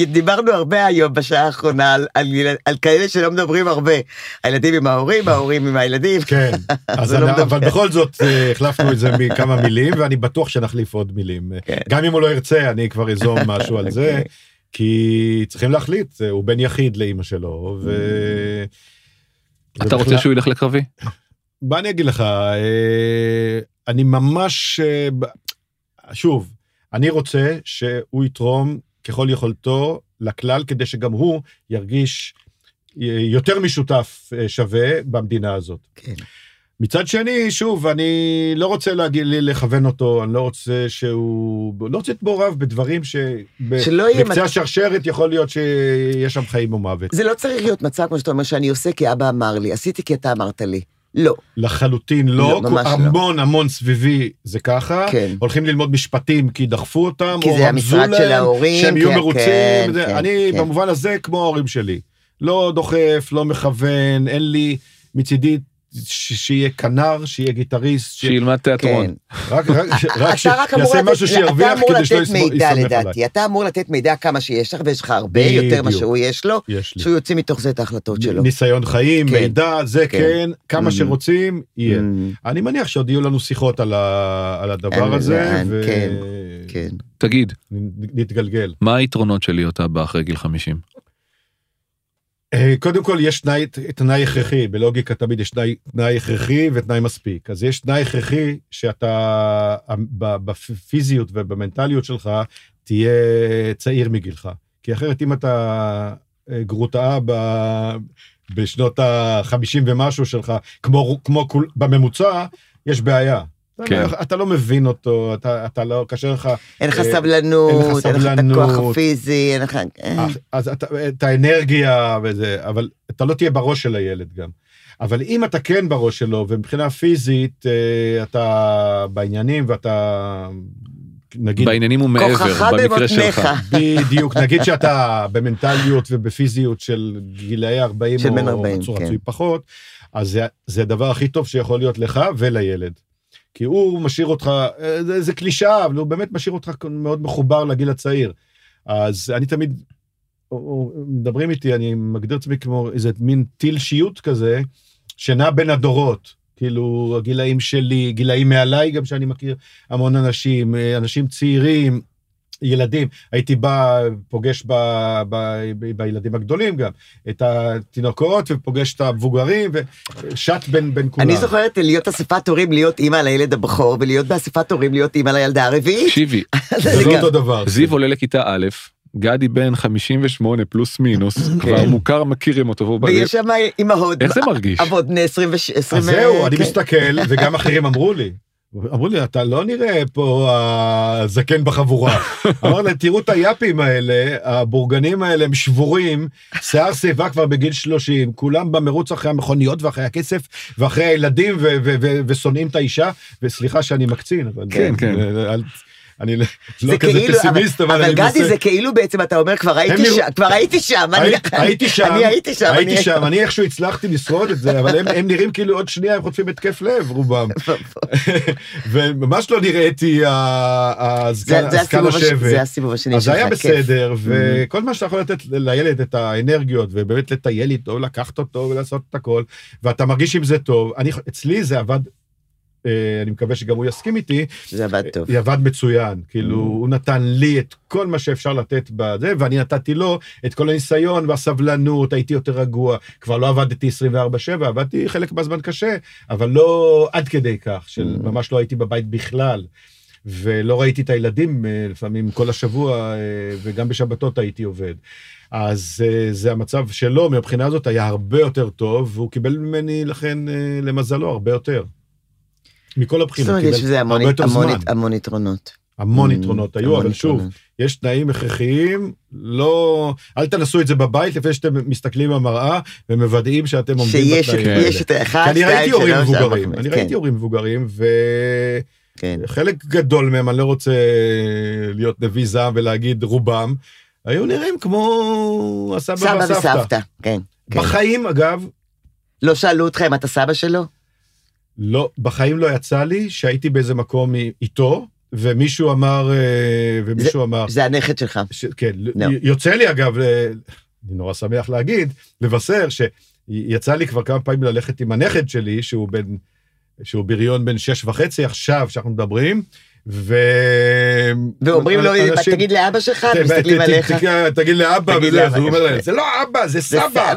דיברנו הרבה היום בשעה האחרונה על- על על כאלה שלא מדברים הרבה. הילדים עם ההורים, ההורים עם הילדים. כן, אז לא אני, מדבר. אבל בכל זאת אה, החלפנו את זה מכמה מילים, ואני בטוח שנחליף עוד מילים. כן. גם אם הוא לא ירצה, אני כבר אזום משהו על זה, אוקיי. כי צריכים להחליט, אה, הוא בן יחיד לאימא שלו, ו... אתה רוצה שהוא ילך לקרבי מה אני אגיד לך, אה, אני ממש, אה, שוב, אני רוצה שהוא יתרום ככל יכולתו לכלל, כדי שגם הוא ירגיש אה, יותר משותף אה, שווה במדינה הזאת. כן. מצד שני, שוב, אני לא רוצה להגיד, לכוון אותו, אני לא רוצה שהוא... לא רוצה להיות מעורב בדברים ש... שלא יהיה בקצה מצ- השרשרת יכול להיות שיש שם חיים או מוות. זה לא צריך להיות מצב, כמו שאתה אומר, שאני עושה כי אבא אמר לי, עשיתי כי אתה אמרת לי. לא. לחלוטין לא, לא, ממש לא. המון המון סביבי זה ככה, כן. הולכים ללמוד משפטים כי דחפו אותם, כי או זה המשרד של ההורים, שהם יהיו כן, מרוצים, כן, זה- כן, אני כן. במובן הזה כמו ההורים שלי, לא דוחף, לא מכוון, אין לי מצידי שיהיה כנר, שיהיה גיטריסט, ש- שילמד תיאטרון כן. רק רק- אתה אמור שיעשה לתת- משהו אתה שירוויח אמור כדי שלא לתת יסמוך- מידע יסתמך עליי. לדעתי, אתה אמור לתת מידע כמה שיש לך, ויש לך הרבה יותר ממה. שהוא יש לו. שהוא יוציא מתוך זה את ההחלטות שלו. ניסיון חיים, כן. מידע, זה כן. כן, כמה Mhm. שרוצים, יהיה. Mm, אני מניח שעוד יהיו לנו שיחות על הדבר הזה, כן, כן. תגיד ונתגלגל. מה היתרונות של להיות אבא אחרי גיל 50 אה, קודם כל יש תנאי, תנאי הכרחי, בלוגיקה תמיד יש תנאי, תנאי הכרחי ותנאי מספיק. אז יש תנאי הכרחי שאתה ב- בפיזיות ובמנטליות שלך תהיה צעיר מגילך. כי אחרת אם אתה אה, גרוטאה ב- בשנות ה-50 ומשהו שלך, כמו, כמו כול- בממוצע, יש בעיה. אתה כן. לא- אתה לא מבין אותו, אתה, אתה לא, קשה לך, אין לך אה, סבלנות, אין לך את הכוח. הפיזי, אין לך... אה, אז אתה, את האנרגיה וזה, אבל אתה לא תהיה בראש של הילד גם. אבל אם אתה כן בראש שלו, ומבחינה פיזית אה, אתה בעניינים ואתה, נגיד, בעניינים ומעבר כוחך במקרה שלך. בדיוק, נגיד שאתה במנטליות ובפיזיות של גילאי 40 של או בן 40, רצוי כן. רצוי פחות, אז זה, זה הדבר הכי טוב שיכול להיות לך ולילד. כי הוא משאיר אותך, אה, זה, זה קלישאה, אבל הוא באמת משאיר אותך מאוד מחובר לגיל הצעיר. אז אני תמיד, מדברים איתי, אני מגדיר את עצמי כמו איזה מין טיל שיוט כזה, שנע בין הדורות. כאילו, הגילאים שלי, גילאים מעליי גם שאני מכיר המון אנשים, אה, אנשים צעירים, ילדים. הייתי בא, פוגש ב, ב, ב, בילדים הגדולים גם, את התינוקות ופוגש את המבוגרים, ושט בין, בין כולם. אני זוכרת להיות אספת הורים, להיות אימא לילד הבכור, ולהיות באספת הורים, להיות אימא לילדה הרביעית. תקשיבי זה לא אותו דבר. זיו עולה לכיתה א' גדי בן 58 פלוס מינוס כבר מוכר מכירים אותו והוא בא- ויש שם אימהות, איך זה מרגיש אבות בני 20 ו... אז זהו, אני כן. מסתכל, וגם אחרים אמרו לי. אמרו לי, אתה לא נראה פה הזקן בחבורה. אמר להם, תראו את היאפים האלה, הבורגנים האלה, הם שבורים, שיער שיבה כבר בגיל 30, כולם במרוץ אחרי המכוניות ואחרי הכסף, ואחרי הילדים, ושונאים את האישה, וסליחה שאני מקצין, אבל... כן, כן. אני לא לא כזה כאילו, פסימיסט, אבל אני אבל גדי מנסה... זה כאילו בעצם אתה אומר כבר הייתי שם, כבר הייתי שם, אני- הייתי שם, אני הייתי שם, הייתי אני- שם, אני איכשהו הצלחתי לשרוד את זה, אבל הם- נראים כאילו עוד שנייה הם חוטפים התקף לב, רובם. וממש לא נראיתי הזקן השבט. זה הסיבוב השני אז שלך, היה כיף. בסדר, וכל מה שאתה יכול לתת לילד את האנרגיות, ובאמת לטייל איתו, לקחת אותו ולעשות את הכל, ואתה מרגיש עם זה טוב. אצלי זה עבד, אני מקווה שגם הוא יסכים איתי, זה עבד טוב. זה עבד מצוין. כאילו, Mm. הוא נתן לי את כל מה שאפשר לתת בזה, ואני נתתי לו את כל הניסיון והסבלנות, הייתי יותר רגוע. כבר לא עבדתי 24/7, עבדתי חלק מהזמן קשה, אבל לא עד כדי כך, של Mm. ממש לא הייתי בבית בכלל. ולא ראיתי את הילדים אה, לפעמים כל השבוע, אה, וגם בשבתות הייתי עובד. אז אה, זה המצב שלו, מבחינה הזאת היה הרבה יותר טוב, והוא קיבל ממני, לכן, אה, למזלו, הרבה יותר. מכל זאת הבחינות, אומרת, קיבל יש בזה המון- יתרונות. המון Mm, יתרונות היו, אבל שוב, יתרונות. יש תנאים הכרחיים, לא... אל תנסו את זה בבית לפני שאתם מסתכלים במראה ומוודאים שאתם עומדים שיש בתנאים כן. האלה. יש את האחד, כי אני ראיתי שתיים, הורים שלוש, ארבע, מבוגרים, חמש. אני כן, ראיתי הורים מבוגרים, כן. וחלק גדול מהם, אני לא רוצה להיות נביא זעם ולהגיד רובם, היו נראים כמו הסבא סבא והסבתא. וסבתא, כן. כן. בחיים, אגב, לא שאלו אותך אם אתה סבא שלו? לא, בחיים לא יצא לי שהייתי באיזה מקום איתו, ומישהו אמר, אה, ומישהו אמר, זה הנכד שלך. ש... כן, לא. יוצא לי אגב, אני נורא שמח להגיד, לבשר שיצא לי כבר כמה פעמים ללכת עם הנכד שלי, שהוא בן, שהוא בריון בן שש וחצי עכשיו, שאנחנו מדברים, ו... ואומרים לו, אנשים- תגיד לאבא שלך, ת- מסתכלים עליך. תגיד לאבא, תגיד וזה, הוא אומר. להם, זה לא אבא, זה זה סבא.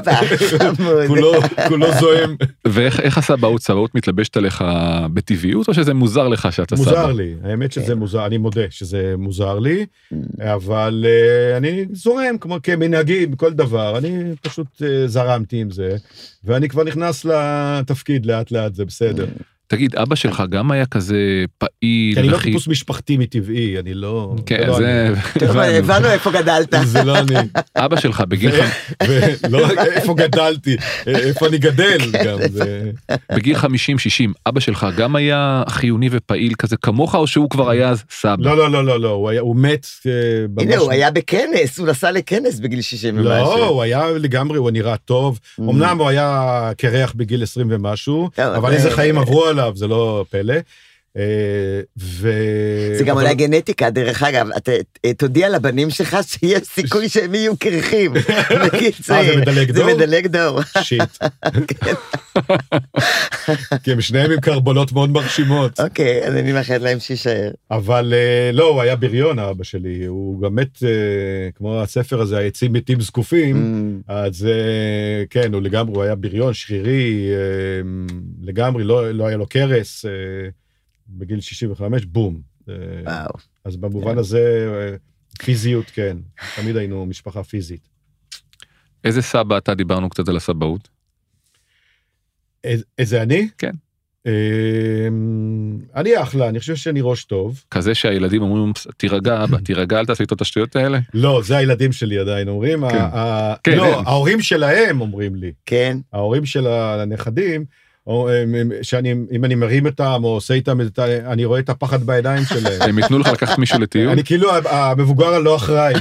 כולו, כולו זועם, ואיך איך הסבאות סבאות מתלבשת עליך בטבעיות או שזה מוזר לך שאתה סבא? מוזר לי, האמת שזה כן. מוזר, אני מודה שזה מוזר לי, Mm. אבל אה, אני זורם, כמו כמנהגי בכל דבר, אני פשוט אה, זרמתי עם זה, ואני כבר נכנס לתפקיד לאט לאט, זה בסדר. תגיד אבא שלך גם היה כזה פעיל כי אני לא טיפוס משפחתי מטבעי, אני לא... כן לא זה. טוב, הבנו. איפה גדלת. זה לא אני. אבא שלך בגיל רק איפה גדלתי, איפה אני גדל גם. בגיל 50 60 אבא שלך גם היה חיוני ופעיל כזה כמוך או שהוא כבר היה סבא? לא, לא, לא, לא, לא, הוא מת אה. הנה, הוא היה בכנס, הוא נסע לכנס בגיל 60 ומשהו. לא, הוא היה לגמרי, הוא נראה טוב. Mm. אמנם הוא היה קרח בגיל 20 ומשהו, אבל זה- איזה חיים עברו עליו, זה לא פלא. אה, ו... זה גם אבל- אולי גנטיקה, דרך אגב, אתה אה, תודיע לבנים שלך שיש סיכוי שהם יהיו קרחים. בקיצור, אה, זה מדלג זה דור? מדלג דור. שיט. כי הם שניהם עם קרבולות מאוד מרשימות. אוקיי, אז אני מאחלת להם שיישאר. אבל לא, הוא היה בריון, האבא שלי. הוא גם מת, כמו הספר הזה, העצים מתים זקופים. Mm, אז כן, הוא לגמרי, הוא היה בריון, שרירי, לגמרי, לא, לא היה לו קרס. בגיל 65, בום. אה, וואו. אז במובן הזה, אה, פיזיות, כן. תמיד היינו משפחה פיזית. איזה סבא אתה דיברנו קצת על הסבאות? איזה- איזה אני? כן. אה, אני אחלה, אני חושב שאני ראש טוב. כזה שהילדים אומרים תירגע אבא תירגע אל תעשה איתו את השטויות האלה? לא, זה הילדים שלי עדיין אומרים. כן. כן, לא. ההורים שלהם אומרים לי. כן, ההורים של הנכדים, או, שאני, אם אני מרים אותם או עושה איתם, אני רואה את הפחד בעיניים שלהם. הם ייתנו לך לקחת מישהו לטיול? אני כאילו המבוגר הלא אחראי.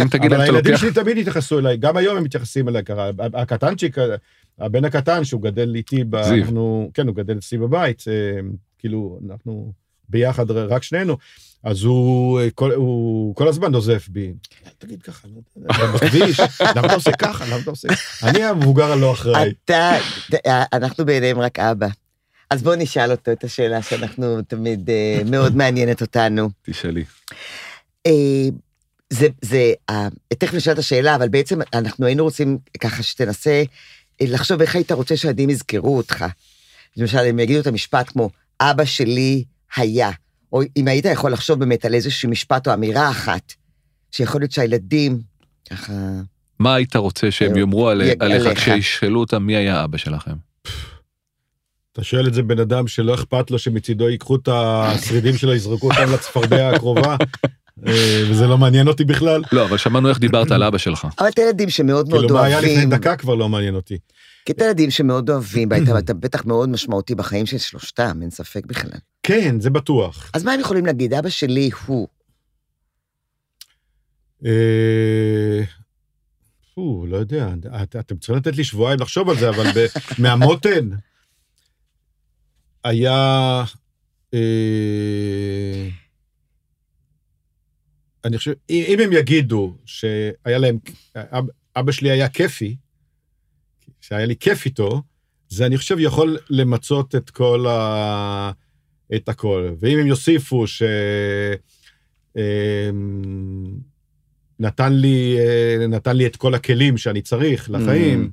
אם תגיד אבל להם אתה הילדים לוקח שלי תמיד התייחסו אליי, גם היום הם מתייחסים אליי ככה. הקטנצ'יק, הבן הקטן שהוא גדל איתי, זיו. כן, הוא גדל אצלי בבית, אה, כאילו, אנחנו ביחד, רק שנינו, אז הוא אה, כל, הוא כל הזמן נוזף בי. תגיד ככה, לא אתה בכביש, למה אתה עושה ככה, למה אתה עושה... אני המבוגר הלא אחראי. אתה, אה, אנחנו בעיניהם רק אבא. אז בוא נשאל אותו את השאלה שאנחנו תמיד אה, מאוד מעניינת אותנו. תשאלי. זה, זה, תכף נשאל את השאלה, אבל בעצם אנחנו היינו רוצים ככה שתנסה לחשוב איך היית רוצה שהילדים יזכרו אותך. למשל, הם יגידו את המשפט כמו, אבא שלי היה, או אם היית יכול לחשוב באמת על איזשהו משפט או אמירה אחת, שיכול להיות שהילדים, ככה, מה היית רוצה שהם. יאמרו עליך. כשישאלו אותם מי היה אבא שלכם? אתה שואל את זה בן אדם שלא אכפת לו שמצידו ייקחו את השרידים שלו, יזרקו אותם לצפרדע הקרובה, אה, וזה לא מעניין אותי בכלל. לא אבל שמענו איך דיברת על אבא שלך. אבל את הילדים שמאוד מאוד כאילו, מה היה לפני אוהבים, דקה כבר לא מעניין אותי. כי את הילדים שמאוד אוהבים, ואתה אתה בטח מאוד משמעותי בחיים של שלושתם, אין ספק בכלל. כן, זה בטוח. אז מה הם יכולים להגיד? אבא שלי הוא. אה, פו, לא יודע, את- אתם צריכים לתת לי שבועיים לחשוב על זה, אבל ב- מהמותן היה... אה, אני חושב, אם אם הם יגידו שהיה להם, אב- אבא שלי היה כיפי, שהיה לי כיף איתו, זה אני חושב יכול למצות את כל ה... את הכל. ואם הם יוסיפו ש... אמ, נתן לי, אה, נתן לי את כל הכלים שאני צריך לחיים,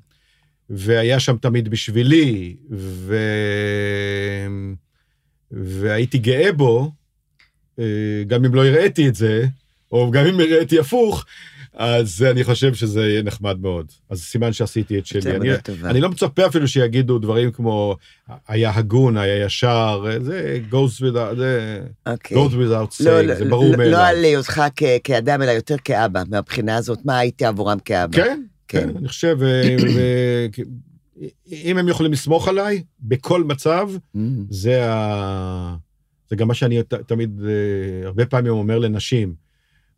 והיה שם תמיד בשבילי, ו... והייתי גאה בו, אה, גם אם לא הראיתי את זה, או גם אם הראיתי הפוך, אז אני חושב שזה יהיה נחמד מאוד. אז סימן שעשיתי את שלי. אני. אני לא מצפה אפילו שיגידו דברים כמו, היה הגון, היה ישר, זה goes without, זה אוקיי. goes without saying, לא, לא, זה ברור לא- מאליו. לא על היותך כאדם, אלא יותר כאבא, מהבחינה הזאת, מה הייתי עבורם כאבא? כן, כן. כן, אני חושב, ו- ו- אם הם יכולים לסמוך עליי, בכל מצב, Mm, זה, ה... זה גם מה שאני ת- תמיד, אה, הרבה פעמים אומר לנשים.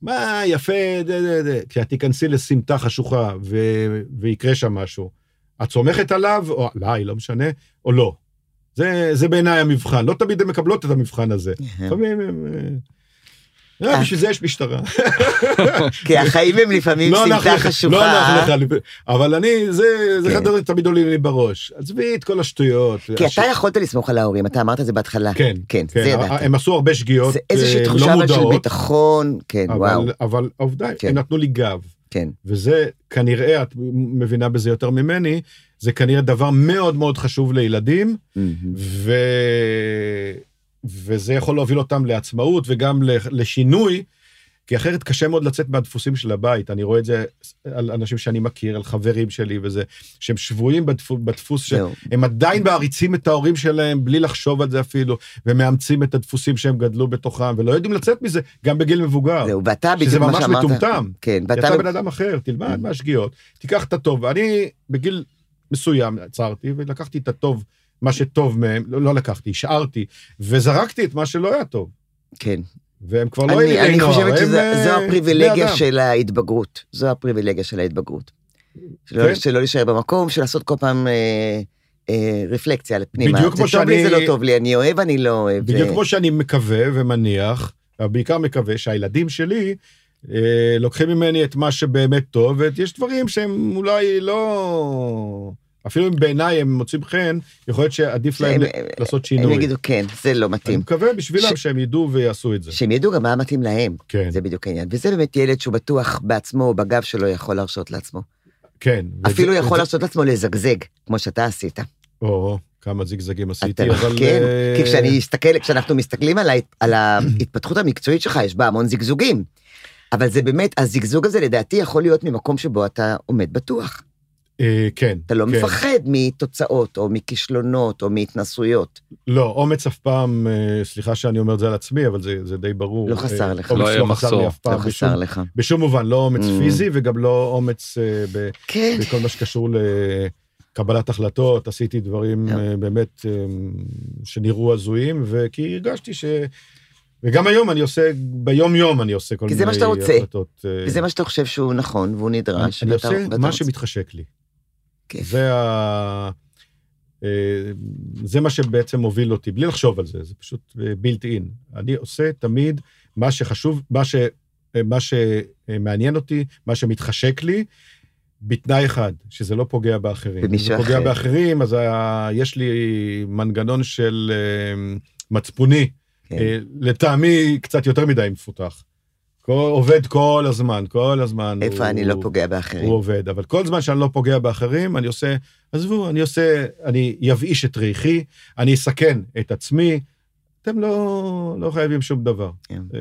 מה, יפה, דה, דה, דה. כשאת תיכנסי לסמטה חשוכה ו... ויקרה שם משהו, את סומכת עליו, או עליי, לא משנה, או לא. זה, זה בעיניי המבחן. לא תמיד הן מקבלות את המבחן הזה. לפעמים הם... אה, אה, בשביל זה יש משטרה. כי החיים הם לפעמים לא סמטה לך, חשוכה. לא אבל אני, זה, זה כן. אחד הדברים שתמיד עולים לי בראש. עזבי את כל השטויות. כי אתה יכולת לסמוך על ההורים, אתה אמרת את זה בהתחלה. כן, כן, כן, זה ידעתי. הם עשו הרבה שגיאות זה אה, איזושהי תחושה לא אבל של מודעות, ביטחון, כן, וואו, אבל, העובדה, כן. הם נתנו לי גב. כן. וזה כנראה, את מבינה בזה יותר ממני, זה כנראה דבר מאוד מאוד חשוב לילדים. ו... וזה יכול להוביל אותם לעצמאות וגם לשינוי, כי אחרת קשה מאוד לצאת מהדפוסים של הבית. אני רואה את זה על אנשים שאני מכיר, על חברים שלי וזה, שהם שבויים בדפוס, בדפוס. שהם עדיין מעריצים את ההורים שלהם בלי לחשוב על זה אפילו, ומאמצים את הדפוסים שהם גדלו בתוכם, ולא יודעים לצאת מזה, גם בגיל מבוגר. זהו, ואתה שזה בדיוק מה ממש שאמרת. מטומטם. כן, ואתה... יצא בן אדם אחר, תלמד מהשגיאות, תיקח את הטוב. ואני בגיל מסוים עצרתי ולקחתי את הטוב, מה שטוב מהם, לא, לא לקחתי, השארתי, וזרקתי את מה שלא היה טוב. כן. והם כבר לא אני, ילדי אני נוער, חושבת הם, שזו אה, הפריבילגיה. של ההתבגרות. זו הפריבילגיה של ההתבגרות. שלא, כן. שלא להישאר במקום, של לעשות כל פעם אה, אה, רפלקציה לפנימה. בדיוק כמו זה טוב לי, שאני- זה לא טוב לי, אני אוהב, אני לא אוהב. בדיוק אה, כמו שאני מקווה ומניח, בעיקר מקווה שהילדים שלי אה, לוקחים ממני את מה שבאמת טוב, ויש דברים שהם אולי לא... אפילו אם בעיניי הם מוצאים חן, יכול להיות שעדיף להם שהם- לעשות הם שינוי. יגידו, כן, זה לא אני מתאים. מקווה בשבילם שהם ידעו ויעשו את זה. שהם ידעו גם מה מתאים להם, כן, זה בדיוק העניין. וזה באמת ילד שהוא בטוח בעצמו או בגב שלו יכול להרשות לעצמו. כן. אפילו יכול להרשות לעצמו לזגזג, כמו שאתה עשית. או, כמה זיגזגים עשיתי, אתה- אבל... כן, אה, כי כשאני מסתכל, כשאנחנו מסתכלים על ההתפתחות המקצועית שלך, יש בה המון זיגזוגים. אבל זה באמת, הזיגזוג הזה לדעתי יכול להיות ממקום שבו אתה עומד בטוח. אה, כן. אתה לא כן. מפחד מתוצאות, או מכישלונות, או מהתנסויות. לא, אומץ אף פעם, אה, סליחה שאני אומר את זה על עצמי, אבל זה זה די ברור. לא חסר אה, לך. אומץ לא היה לא חסר מחסור. לי אף פעם, לא בשום- חסר לך. בשום מובן, לא אומץ Mm. פיזי וגם לא אומץ ב- כן. בכל מה שקשור לקבלת החלטות, עשיתי דברים כן. אה, באמת שנראו הזויים, וכי הרגשתי ש... וגם היום אני עושה, ביום יום אני עושה כל כי מיני זה מה שאתה רוצה. החלטות. וזה מה שאתה חושב שהוא נכון, והוא נדרש. אני ואתה- עושה ואתה מה רוצה. שמתחשק לי. כיף. זה ה... אה, זה מה שבעצם מוביל אותי, בלי לחשוב על זה, זה פשוט בילט אין. אני עושה תמיד מה שחשוב, מה, ש, אה, מה שמעניין אותי, מה שמתחשק לי, בתנאי אחד, שזה לא פוגע באחרים. אם זה פוגע אחר. באחרים, אז ה... יש לי מנגנון של אה, מצפוני, כן. אה, לטעמי קצת יותר מדי מפותח. כל, עובד כל הזמן, כל הזמן. איפה הוא- אני לא פוגע באחרים? הוא עובד, אבל כל זמן שאני לא פוגע באחרים, אני עושה, עזבו, אני עושה, אני יבאיש את ריחי, אני אסכן את עצמי, אתם לא, לא חייבים שום דבר. כן. אה,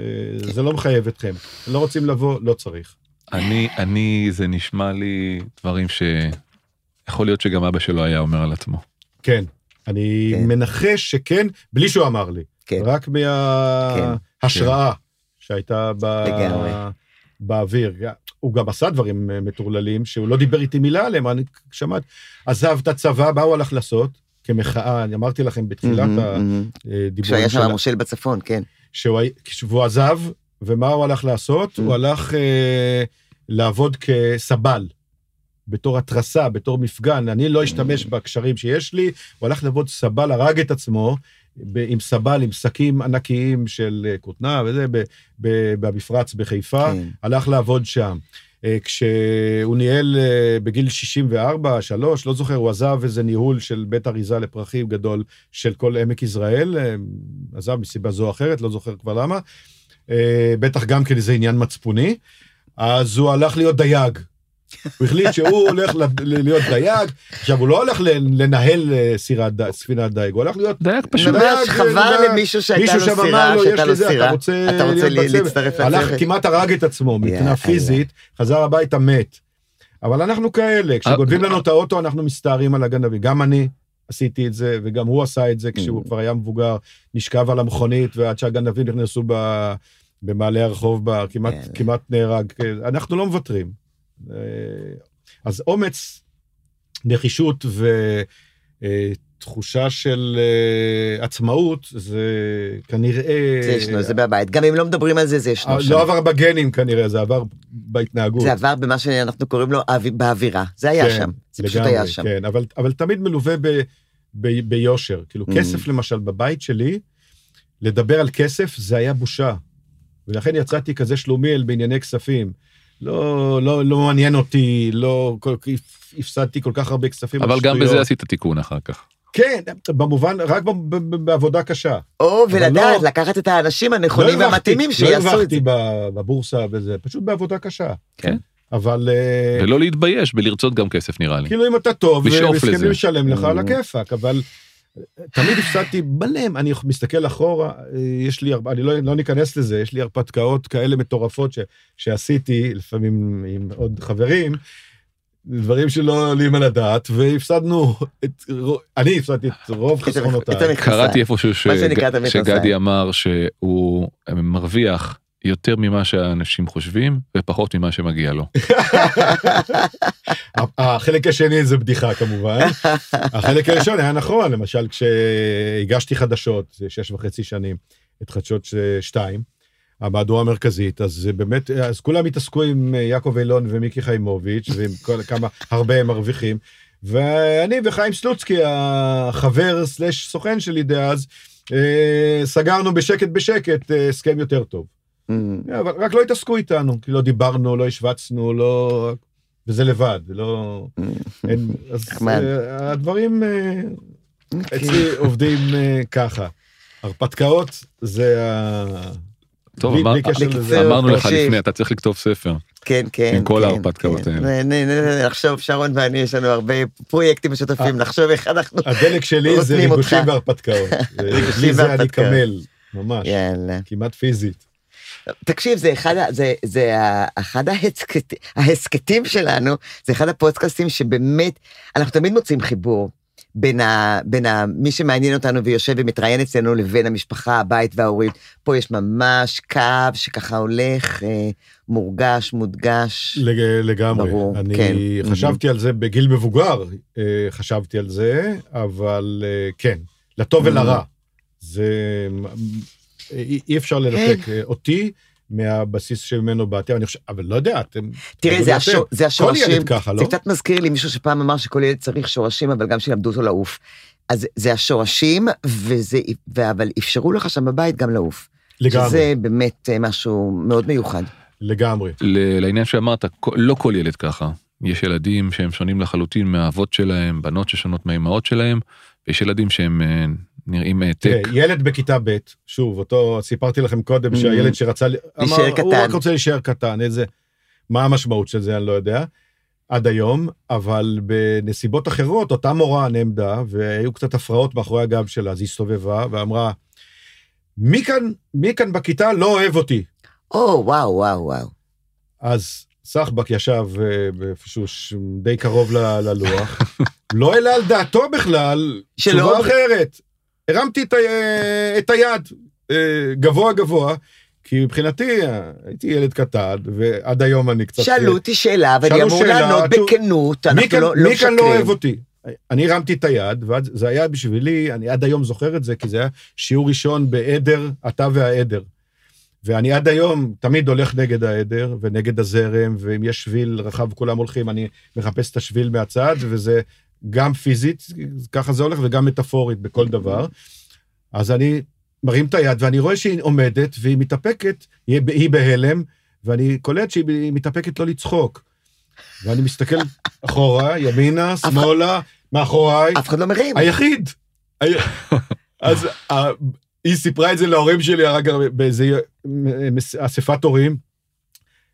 זה לא מחייב אתכם. לא רוצים לבוא, לא צריך. אני, אני, זה נשמע לי דברים שיכול להיות שגם אבא שלו היה אומר על עצמו. כן, אני כן. מנחש שכן, בלי שהוא אמר לי. כן. רק מההשראה שהייתה ב... לגמרי. באוויר. הוא גם עשה דברים אה, מטורללים, שהוא לא דיבר איתי מילה עליהם, אני שמעתי. עזב את הצבא, מה הוא הלך לעשות? כמחאה, אני אמרתי לכם בתחילת מהמם. הדיבורים כשהיה שם המושל בצפון, כן. שהוא כשהוא עזב, ומה הוא הלך לעשות? Mm. הוא הלך אה, לעבוד כסבל, בתור התרסה, בתור מפגן. אני לא אשתמש. בקשרים שיש לי, הוא הלך לעבוד סבל, הרג את עצמו. עם סבל, עם שקים ענקיים של אה, כותנה וזה, במפרץ בחיפה, כן. הלך לעבוד שם. אה, כשהוא ניהל אה, בגיל 64, 3, לא זוכר, הוא עזב איזה ניהול של בית אריזה לפרחים גדול של כל עמק יזרעאל, עזב מסיבה זו או אחרת, לא זוכר כבר למה. בטח גם כן איזה עניין מצפוני. אז הוא הלך להיות דייג. הוא החליט שהוא הולך להיות דייג, עכשיו הוא לא הולך לנהל אה, סירת ד- ספינת דייג, הוא הלך להיות דייג פשוט. ממש ממש חבר למישהו שהייתה לו סירה, שהייתה לו סירה. אתה רוצה אתה רוצה להיות לי- בצוות?" להצטרף הלך, לצוות? כמעט הרג את עצמו מבחינה. פיזית, חזר הביתה מת. אבל אנחנו כאלה, כשגונבים לנו את האוטו אנחנו מסתערים על הגנבים. גם אני עשיתי את זה, וגם הוא עשה את זה כשהוא Mm. כבר היה מבוגר, נשכב על המכונית, ועד שהגנבים נכנסו. במעלה הרחוב, יאללה. כמעט נהרג. אנחנו לא מוותרים. אה, אז אומץ, נחישות ותחושה של אה, עצמאות, זה כנראה... זה ישנו, זה בבית. גם אם לא מדברים על זה, זה ישנו אה, שם. לא עבר בגנים כנראה, זה עבר בהתנהגות. זה עבר במה שאנחנו קוראים לו אוו- באווירה. זה היה כן, שם. זה פשוט לגמרי, היה שם. כן, אבל, אבל תמיד מלווה ב, ב, ביושר. כאילו, Mm. כסף למשל, בבית שלי, לדבר על כסף זה היה בושה. ולכן יצאתי כזה שלומיאל בענייני כספים. לא, לא, לא מעניין אותי, לא, כל, הפסדתי כל כך הרבה כספים. אבל גם. בזה עשית תיקון אחר כך. כן, במובן, רק בעבודה קשה. או, אבל ולדעת, לא- לקחת את האנשים לא הנכונים הרווחתי, והמתאימים לא שיעשו את זה. הרווחתי ב- בבורסה וזה, פשוט בעבודה קשה. כן. אבל אה, ולא להתבייש בלרצות גם כסף נראה לי. כאילו אם אתה טוב, לשאוף ומסכימים לזה. לשלם לך על Mm. הכיפאק, אבל תמיד הפסדתי מלא, אני מסתכל אחורה, יש לי, אני לא, לא ניכנס לזה, יש לי הרפתקאות כאלה מטורפות ש, שעשיתי, לפעמים עם עוד חברים, דברים שלא עולים על הדעת, והפסדנו, את, אני הפסדתי את רוב חסרונותיי. קראתי איפשהו המכנסיים. שגדי אמר שהוא מרוויח יותר ממה שאנשים חושבים ופחות ממה שמגיע לו. החלק השני זה בדיחה כמובן. החלק הראשון היה נכון, למשל כשהגשתי חדשות, זה שש וחצי שנים, את חדשות שתיים, המהדורה המרכזית, אז באמת, אז כולם התעסקו עם יעקב אילון ומיקי חיימוביץ', ועם כל, כמה, הרבה הם מרוויחים. ואני וחיים סלוצקי, החבר סלש סוכן שלי דאז, אה, סגרנו בשקט בשקט אה, הסכם יותר טוב. Mm. אבל רק לא התעסקו איתנו, כי לא דיברנו, לא השווצנו, לא... וזה לבד, לא... אין... אז. אה, הדברים אה, אוקיי. אצלי עובדים אה, ככה. הרפתקאות זה ה... טוב, בלי- אמר- בלי קשר בקיצור, לזה. אמרנו לך. לפני, אתה צריך לכתוב ספר. כן, כן. עם כל כן, ההרפתקאות כן. האלה. נחשוב, שרון ואני, יש לנו הרבה פרויקטים משותפים. נחשוב איך אנחנו... הדלק שלי זה ריגושים. והרפתקאות. ריגושים בלי זה אני והרפתקאות. קמל, ממש, יאללה. כמעט פיזית. תקשיב, זה אחד, זה, זה אחד ההסכת, ההסכתים שלנו, זה אחד הפודקאסטים שבאמת, אנחנו תמיד מוצאים חיבור בין, ה, בין ה, מי שמעניין אותנו ויושב ומתראיין אצלנו לבין המשפחה, הבית וההורים. פה יש ממש קו שככה הולך, אה, מורגש, מודגש. לג- לגמרי. ברור, אני כן. חשבתי על זה בגיל מבוגר, אה, חשבתי על זה, אבל אה, כן, לטוב ולרע. זה... אי אפשר לנתק כן. אה, אותי מהבסיס שממנו באתי, אני חושב, אבל לא יודע, אתם... תראה, זה. השור, זה כל השורשים, ילד ככה, לא? זה קצת מזכיר לי מישהו שפעם אמר שכל ילד צריך שורשים, אבל גם שילמדו אותו לעוף. אז זה השורשים, וזה, ו- אבל אפשרו לך שם בבית גם לעוף. לגמרי, שזה באמת אה, משהו מאוד מיוחד. לגמרי. ל- לעניין שאמרת, לא כל ילד ככה. יש ילדים שהם שונים לחלוטין מהאבות שלהם, בנות ששונות מהאימהות שלהם, ויש ילדים שהם אה, נראים העתק. תראה, ילד בכיתה ב', שוב, אותו, סיפרתי לכם קודם Mhm. שהילד שרצה, אמר, הוא. רק רוצה להישאר קטן, איזה, מה המשמעות של זה, אני לא יודע, עד היום, אבל בנסיבות אחרות, אותה מורה נעמדה, והיו קצת הפרעות מאחורי הגב שלה, אז היא הסתובבה ואמרה, מי כאן, מי כאן בכיתה לא אוהב אותי? או, וואו, וואו, וואו. אז סחבק ישב אה, באיפשהו ש- די קרוב ל- ללוח, לא העלה על דעתו בכלל תשובה אחרת. הרמתי את, ה- את היד אה, גבוה גבוה, כי מבחינתי אה, הייתי ילד קטן, ועד היום אני קצת... שאלו אותי שאלה, ואני אמור לענות בכנות, אנחנו כאן, לא לא מי כאן לא משקרים. אוהב אותי? אני הרמתי את היד, וזה היה בשבילי, אני עד היום זוכר את זה, כי זה היה שיעור ראשון בעדר, אתה והעדר. ואני עד היום תמיד הולך נגד העדר ונגד הזרם, ואם יש שביל רחב כולם הולכים, אני מחפש את השביל מהצד, וזה גם פיזית, ככה זה הולך, וגם מטאפורית בכל דבר. אז אני מרים את היד, ואני רואה שהיא עומדת, והיא מתאפקת, היא, היא בהלם, ואני קולט שהיא מתאפקת לא לצחוק. ואני מסתכל אחורה, ימינה, שמאלה, מאחוריי. אף אחד לא מרים. היחיד. אז היא סיפרה את זה להורים שלי רק באיזה אספת הורים.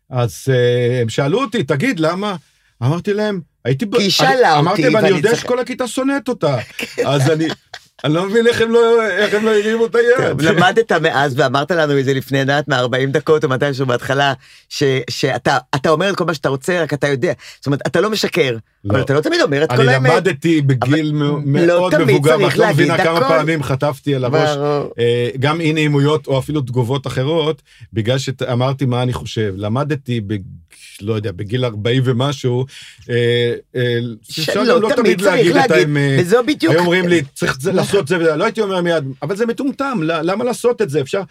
אז uh, הם שאלו אותי, תגיד, למה? אמרתי להם, הייתי... כי היא שאלה אותי, אמרתי להם, אני יודע שכל הכיתה שונאת אותה. כן. אז אני... אני לא מבין איך הם לא, לא הרימו את היד. למדת מאז ואמרת לנו את זה לפני, יודעת, מ-40 דקות או מתישהו בהתחלה, שאתה אומר את כל מה שאתה רוצה, רק אתה יודע. זאת אומרת, אתה לא משקר, לא. אבל אתה לא תמיד אומר את כל האמת. אני למדתי בגיל מאוד לא מבוגר, ואת לא מבינה כמה. פעמים חטפתי על הראש, אה, גם אי נעימויות או אפילו תגובות אחרות, בגלל שאמרתי מה אני חושב. למדתי. לא יודע, בגיל 40 ומשהו, אה, אה, אפשר לא, לא תמיד להגיד את האמת. וזו בדיוק... היו אומרים לי, צריך לעשות זה וזה, לא הייתי אומר מיד, אבל זה מטומטם, למה לעשות את זה? אפשר...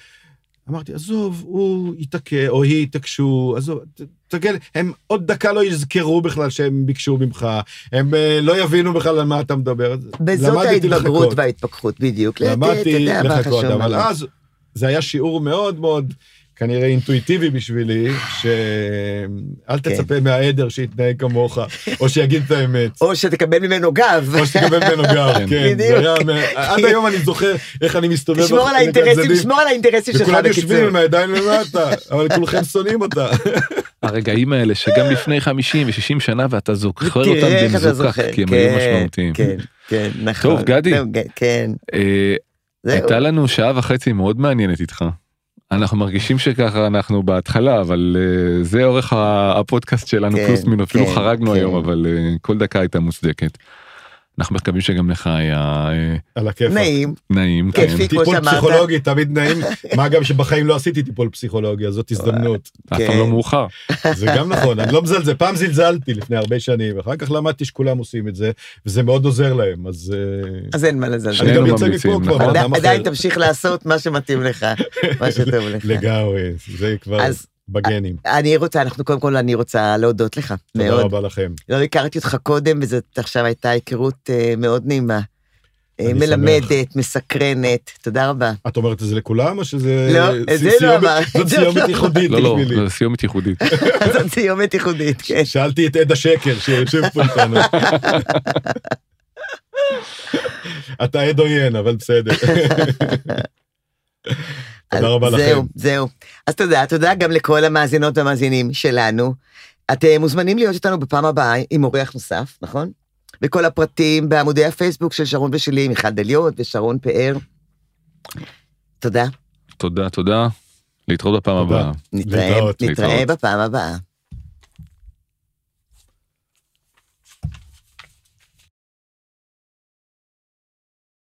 אמרתי, עזוב, הוא ייתקע, או היא יתעקשו, עזוב, תסתכל, הם עוד דקה לא יזכרו בכלל שהם ביקשו ממך, הם אה, לא יבינו בכלל על מה אתה מדבר. וזאת ההתבגרות וההתפכחות, בדיוק. למדתי לחכות, אבל אז זה היה שיעור מאוד מאוד כנראה אינטואיטיבי בשבילי, שאל כן. תצפה מהעדר שיתנהג כמוך, או שיגיד את האמת. או שתקבל ממנו גב. או שתקבל ממנו גב, כן. כן. בדיוק. עד היום אני זוכר איך אני מסתובב. שמור על האינטרסים, שמור על האינטרסים שלך בקיצור. וכולם יושבים עם הידיים למטה, אבל כולכם שונאים אותה. הרגעים האלה שגם לפני 50 ו-60 שנה ואתה זוכר אותם במזוכח, כי הם היו משמעותיים. כן, כן, נכון. טוב, גדי. כן. אה, הייתה לנו שעה וחצי מאוד מעניינת איתך. אנחנו מרגישים שככה אנחנו בהתחלה אבל uh, זה אורך הפודקאסט שלנו כן, פלוס מינוס אפילו כן, חרגנו כן. היום אבל uh, כל דקה הייתה מוצדקת. אנחנו מקווים שגם לך היה אה, על הכיף נעים נעים כן. כיפי כמו טיפול פסיכולוגי תמיד נעים מה גם שבחיים לא עשיתי טיפול פסיכולוגי אז זאת הזדמנות. אף פעם לא מאוחר. זה גם נכון אני לא מזלזל פעם זלזלתי לפני הרבה שנים אחר כך למדתי שכולם עושים את זה וזה מאוד עוזר להם אז אז אין מה לזלזל. אני גם יוצא מפה כבר. נכון. עדיין תמשיך לעשות מה שמתאים לך מה שטוב לך. לגמרי זה כבר. בגנים. אני רוצה, אנחנו קודם כל, אני רוצה להודות לך. תודה מאוד. רבה לכם. לא הכרתי אותך קודם, וזאת עכשיו הייתה היכרות uh, מאוד נעימה. אה, מלמדת, שמח. מסקרנת, תודה רבה. את אומרת את זה לכולם, או שזה... לא, את זה לא אמר. זאת סיומת ייחודית לא, לא, זו סיומת ייחודית. זאת סיומת ייחודית, כן. שאלתי את עד השקר שיושב פה איתנו. אתה עד עוין, אבל בסדר. תודה רבה לכם. זהו, זהו. אז תודה, תודה גם לכל המאזינות והמאזינים שלנו. אתם מוזמנים להיות איתנו בפעם הבאה עם אורח נוסף, נכון? וכל הפרטים בעמודי הפייסבוק של שרון ושלי, מיכל דליון ושרון פאר. תודה. תודה, תודה. להתראות בפעם הבאה. נתראה בפעם הבאה.